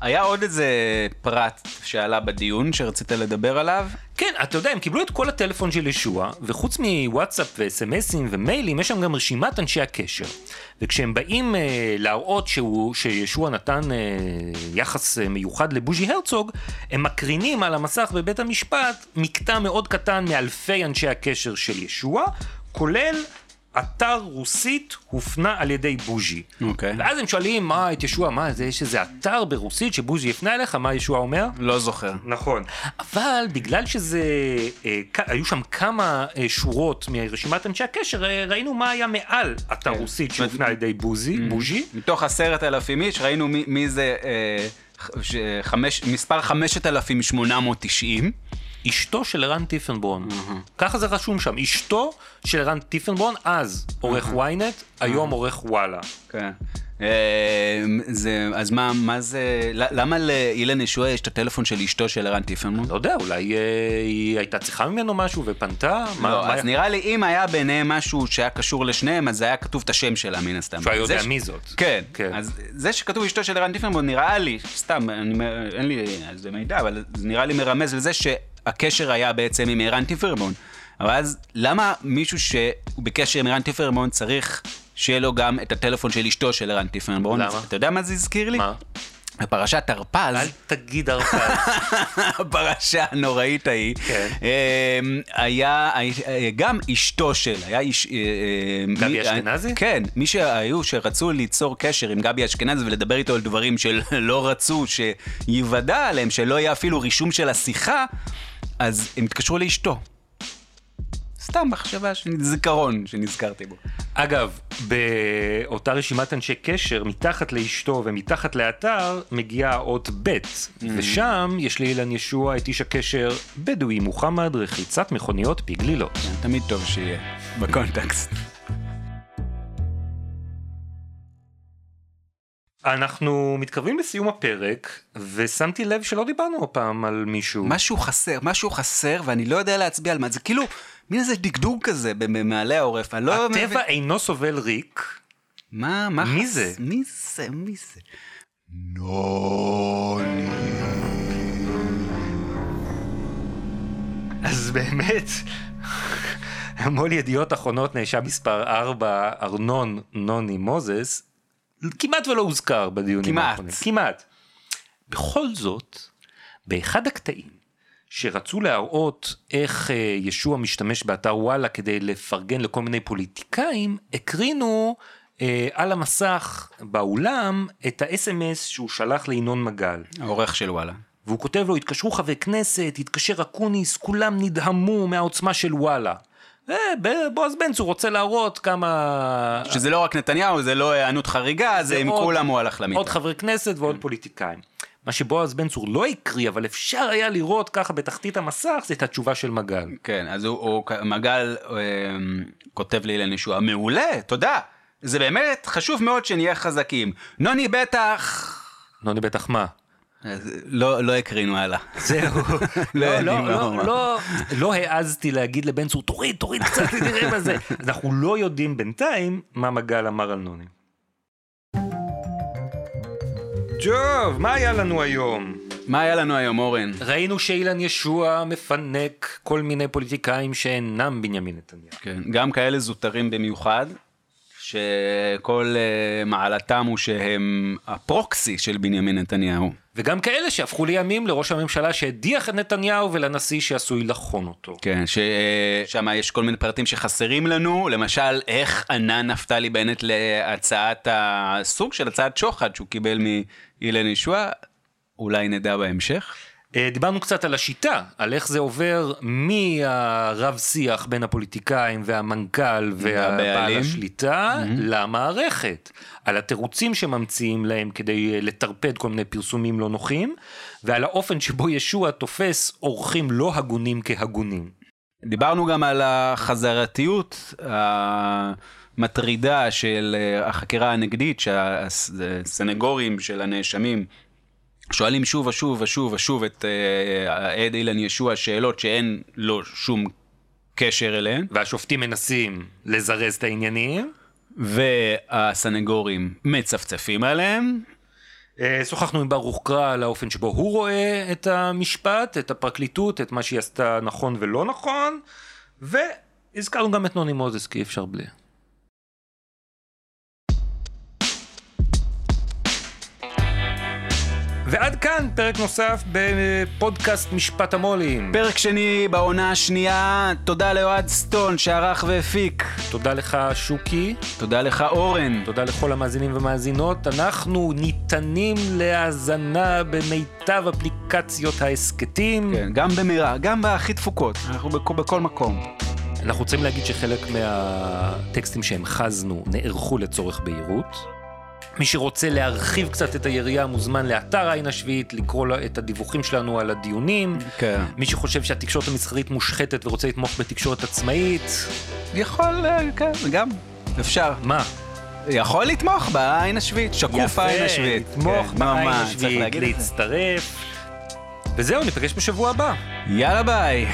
היה עוד איזה פרט שעלה בדיון שרצית לדבר עליו? כן, אתה יודע, הם קיבלו את כל הטלפון של ישוע, וחוץ מוואטסאפ וסמסים ומיילים, יש שם גם רשימת אנשי הקשר. וכשהם באים אה, להראות שהוא, שישוע נתן אה, יחס אה, מיוחד לבוז'י הרצוג, הם מקרינים על המסך בבית המשפט מקטע מאוד קטן מאלפי אנשי הקשר של ישוע, כולל אתר רוסית הופנה על ידי בוז'י. אוקיי. ואז הם שואלים, מה, את ישוע, מה, זה, יש איזה אתר ברוסית שבוז'י הפנה אליך, מה ישוע אומר? לא זוכר. נכון. אבל בגלל שזה, אה, היו שם כמה אה, שורות מרשימת אנשי הקשר, אה, ראינו מה היה מעל אתר כן. רוסית שהופנה על ידי בוזי, בוז'י. מתוך עשרת אלפים איש ראינו מי, מי זה אה, ש- חמש, מספר 5890 אשתו של ערן טיפנברון. ככה זה רשום שם, אשתו של ערן טיפנברון, אז עורך ynet, היום עורך וואלה. כן. אה, זה, אז מה, מה זה, למה לאילן ישועה יש את הטלפון של אשתו של ערן טיפלמן? לא יודע, אולי אה, היא הייתה צריכה ממנו משהו ופנתה? מה- לא, מה- אז נראה לי אם היה ביניהם משהו שהיה קשור לשניהם, אז היה כתוב את השם שלה מן הסתם. שהוא היה יודע ש- מי זאת. כן, כן. אז זה שכתוב אשתו של ערן טיפלמן נראה לי, סתם, אני, אין לי על זה מידע, אבל זה נראה לי מרמז לזה שהקשר היה בעצם עם ערן טיפלמן. אבל אז למה מישהו שהוא בקשר עם ערן טיפלמן צריך שיהיה לו גם את הטלפון של אשתו של ערן טיפלמן? למה? אתה יודע מה זה הזכיר לי? מה? בפרשת הרפז. אל תגיד הרפז. הפרשה הנוראית ההיא, כן. אמ, היה אה, גם אשתו של, היה איש... אה, אה, גבי מי- אשכנזי? כן, מי שהיו, שרצו ליצור קשר עם גבי אשכנזי ולדבר איתו על דברים שלא רצו שיוודע עליהם, שלא יהיה אפילו רישום של השיחה, אז הם התקשרו לאשתו. סתם מחשבה, של- זיכרון שנזכרתי בו. אגב, באותה רשימת אנשי קשר, מתחת לאשתו ומתחת לאתר, מגיעה אות ב', ושם יש לאילן ישוע את איש הקשר בדואי מוחמד, רחיצת מכוניות בגלילות. כן, תמיד טוב שיהיה בקונטקסט. אנחנו מתקרבים לסיום הפרק, ושמתי לב שלא דיברנו הפעם על מישהו. משהו חסר, משהו חסר, ואני לא יודע להצביע על מה, זה כאילו מין איזה דגדוג כזה במעלה העורף, אני לא מבין. הטבע אינו סובל ריק. מה, מה מי חס- זה? מי זה? מי זה? נוני. אז באמת, מול ידיעות אחרונות נאשם מספר 4, ארנון נוני מוזס, כמעט ולא הוזכר בדיונים כמעט. האחרונים. כמעט. בכל זאת, באחד הקטעים שרצו להראות איך אה, ישוע משתמש באתר וואלה כדי לפרגן לכל מיני פוליטיקאים, הקרינו אה, על המסך באולם את ה-SMS שהוא שלח לינון מגל. העורך של וואלה. והוא כותב לו, התקשרו חברי כנסת, התקשר אקוניס, כולם נדהמו מהעוצמה של וואלה. אה, בועז בן צור רוצה להראות כמה... שזה לא רק נתניהו, זה לא היענות חריגה, זה עם עוד- כולם הוא הלך למיטה. עוד חברי כנסת ועוד פוליטיקאים. מה שבועז בן צור לא הקריא, אבל אפשר היה לראות ככה בתחתית המסך, זה את התשובה של מגל. כן, אז הוא, הוא מגל אה, כותב לאילן ישועה, מעולה, תודה. זה באמת חשוב מאוד שנהיה חזקים. נוני בטח... נוני בטח מה? לא, לא הקרינו הלאה. זהו. לא לא, לא, לא. לא, לא העזתי להגיד לבן צור, תוריד, תוריד קצת, נראה מה זה. אנחנו לא יודעים בינתיים מה מגל אמר על נוני. טוב, מה היה לנו היום? מה היה לנו היום, אורן? ראינו שאילן ישוע מפנק כל מיני פוליטיקאים שאינם בנימין נתניהו. כן, גם כאלה זוטרים במיוחד, שכל uh, מעלתם הוא שהם הפרוקסי של בנימין נתניהו. וגם כאלה שהפכו לימים לראש הממשלה שהדיח את נתניהו ולנשיא שעשוי לחון אותו. כן, ששם יש כל מיני פרטים שחסרים לנו, למשל, איך ענה נפתלי בנט להצעת הסוג של הצעת שוחד שהוא קיבל מאילן ישועה, אולי נדע בהמשך. אה, דיברנו קצת על השיטה, על איך זה עובר מהרב שיח בין הפוליטיקאים והמנכ"ל והבעל. השליטה למערכת, על התירוצים שממציאים להם כדי אה, לטרפד כל מיני פרסומים לא נוחים, ועל האופן שבו ישוע תופס אורחים לא הגונים כהגונים. דיברנו גם על החזרתיות המטרידה של אה, החקירה הנגדית, שהסנגורים של הנאשמים שואלים שוב ושוב ושוב ושוב את אה, העד אילן ישוע שאלות שאין לו שום קשר אליהן, והשופטים מנסים לזרז את העניינים. והסנגורים מצפצפים עליהם. אה, שוחחנו עם ברוך קרא על האופן שבו הוא רואה את המשפט, את הפרקליטות, את מה שהיא עשתה נכון ולא נכון, והזכרנו גם את נוני מוזס, כי אי אפשר בלי. ועד כאן פרק נוסף בפודקאסט משפט המו"לים. פרק שני בעונה השנייה, תודה לאוהד סטון שערך והפיק. תודה לך שוקי, תודה לך אורן. תודה לכל המאזינים ומאזינות. אנחנו ניתנים להאזנה במיטב אפליקציות ההסכתים. כן, גם במהרה, גם בהכי דפוקות, אנחנו בכל, בכל מקום. אנחנו רוצים להגיד שחלק מהטקסטים שהמחזנו נערכו לצורך בהירות, מי שרוצה להרחיב קצת את היריעה מוזמן לאתר העין השביעית, לקרוא את הדיווחים שלנו על הדיונים. כן. מי שחושב שהתקשורת המסחרית מושחתת ורוצה לתמוך בתקשורת עצמאית, יכול, אה, כן, גם, אפשר. מה? יכול לתמוך בעין השביעית, שקוף העין השביעית. לתמוך כן, בעין השביעית? להצטרף. וזהו, ניפגש בשבוע הבא. יאללה ביי.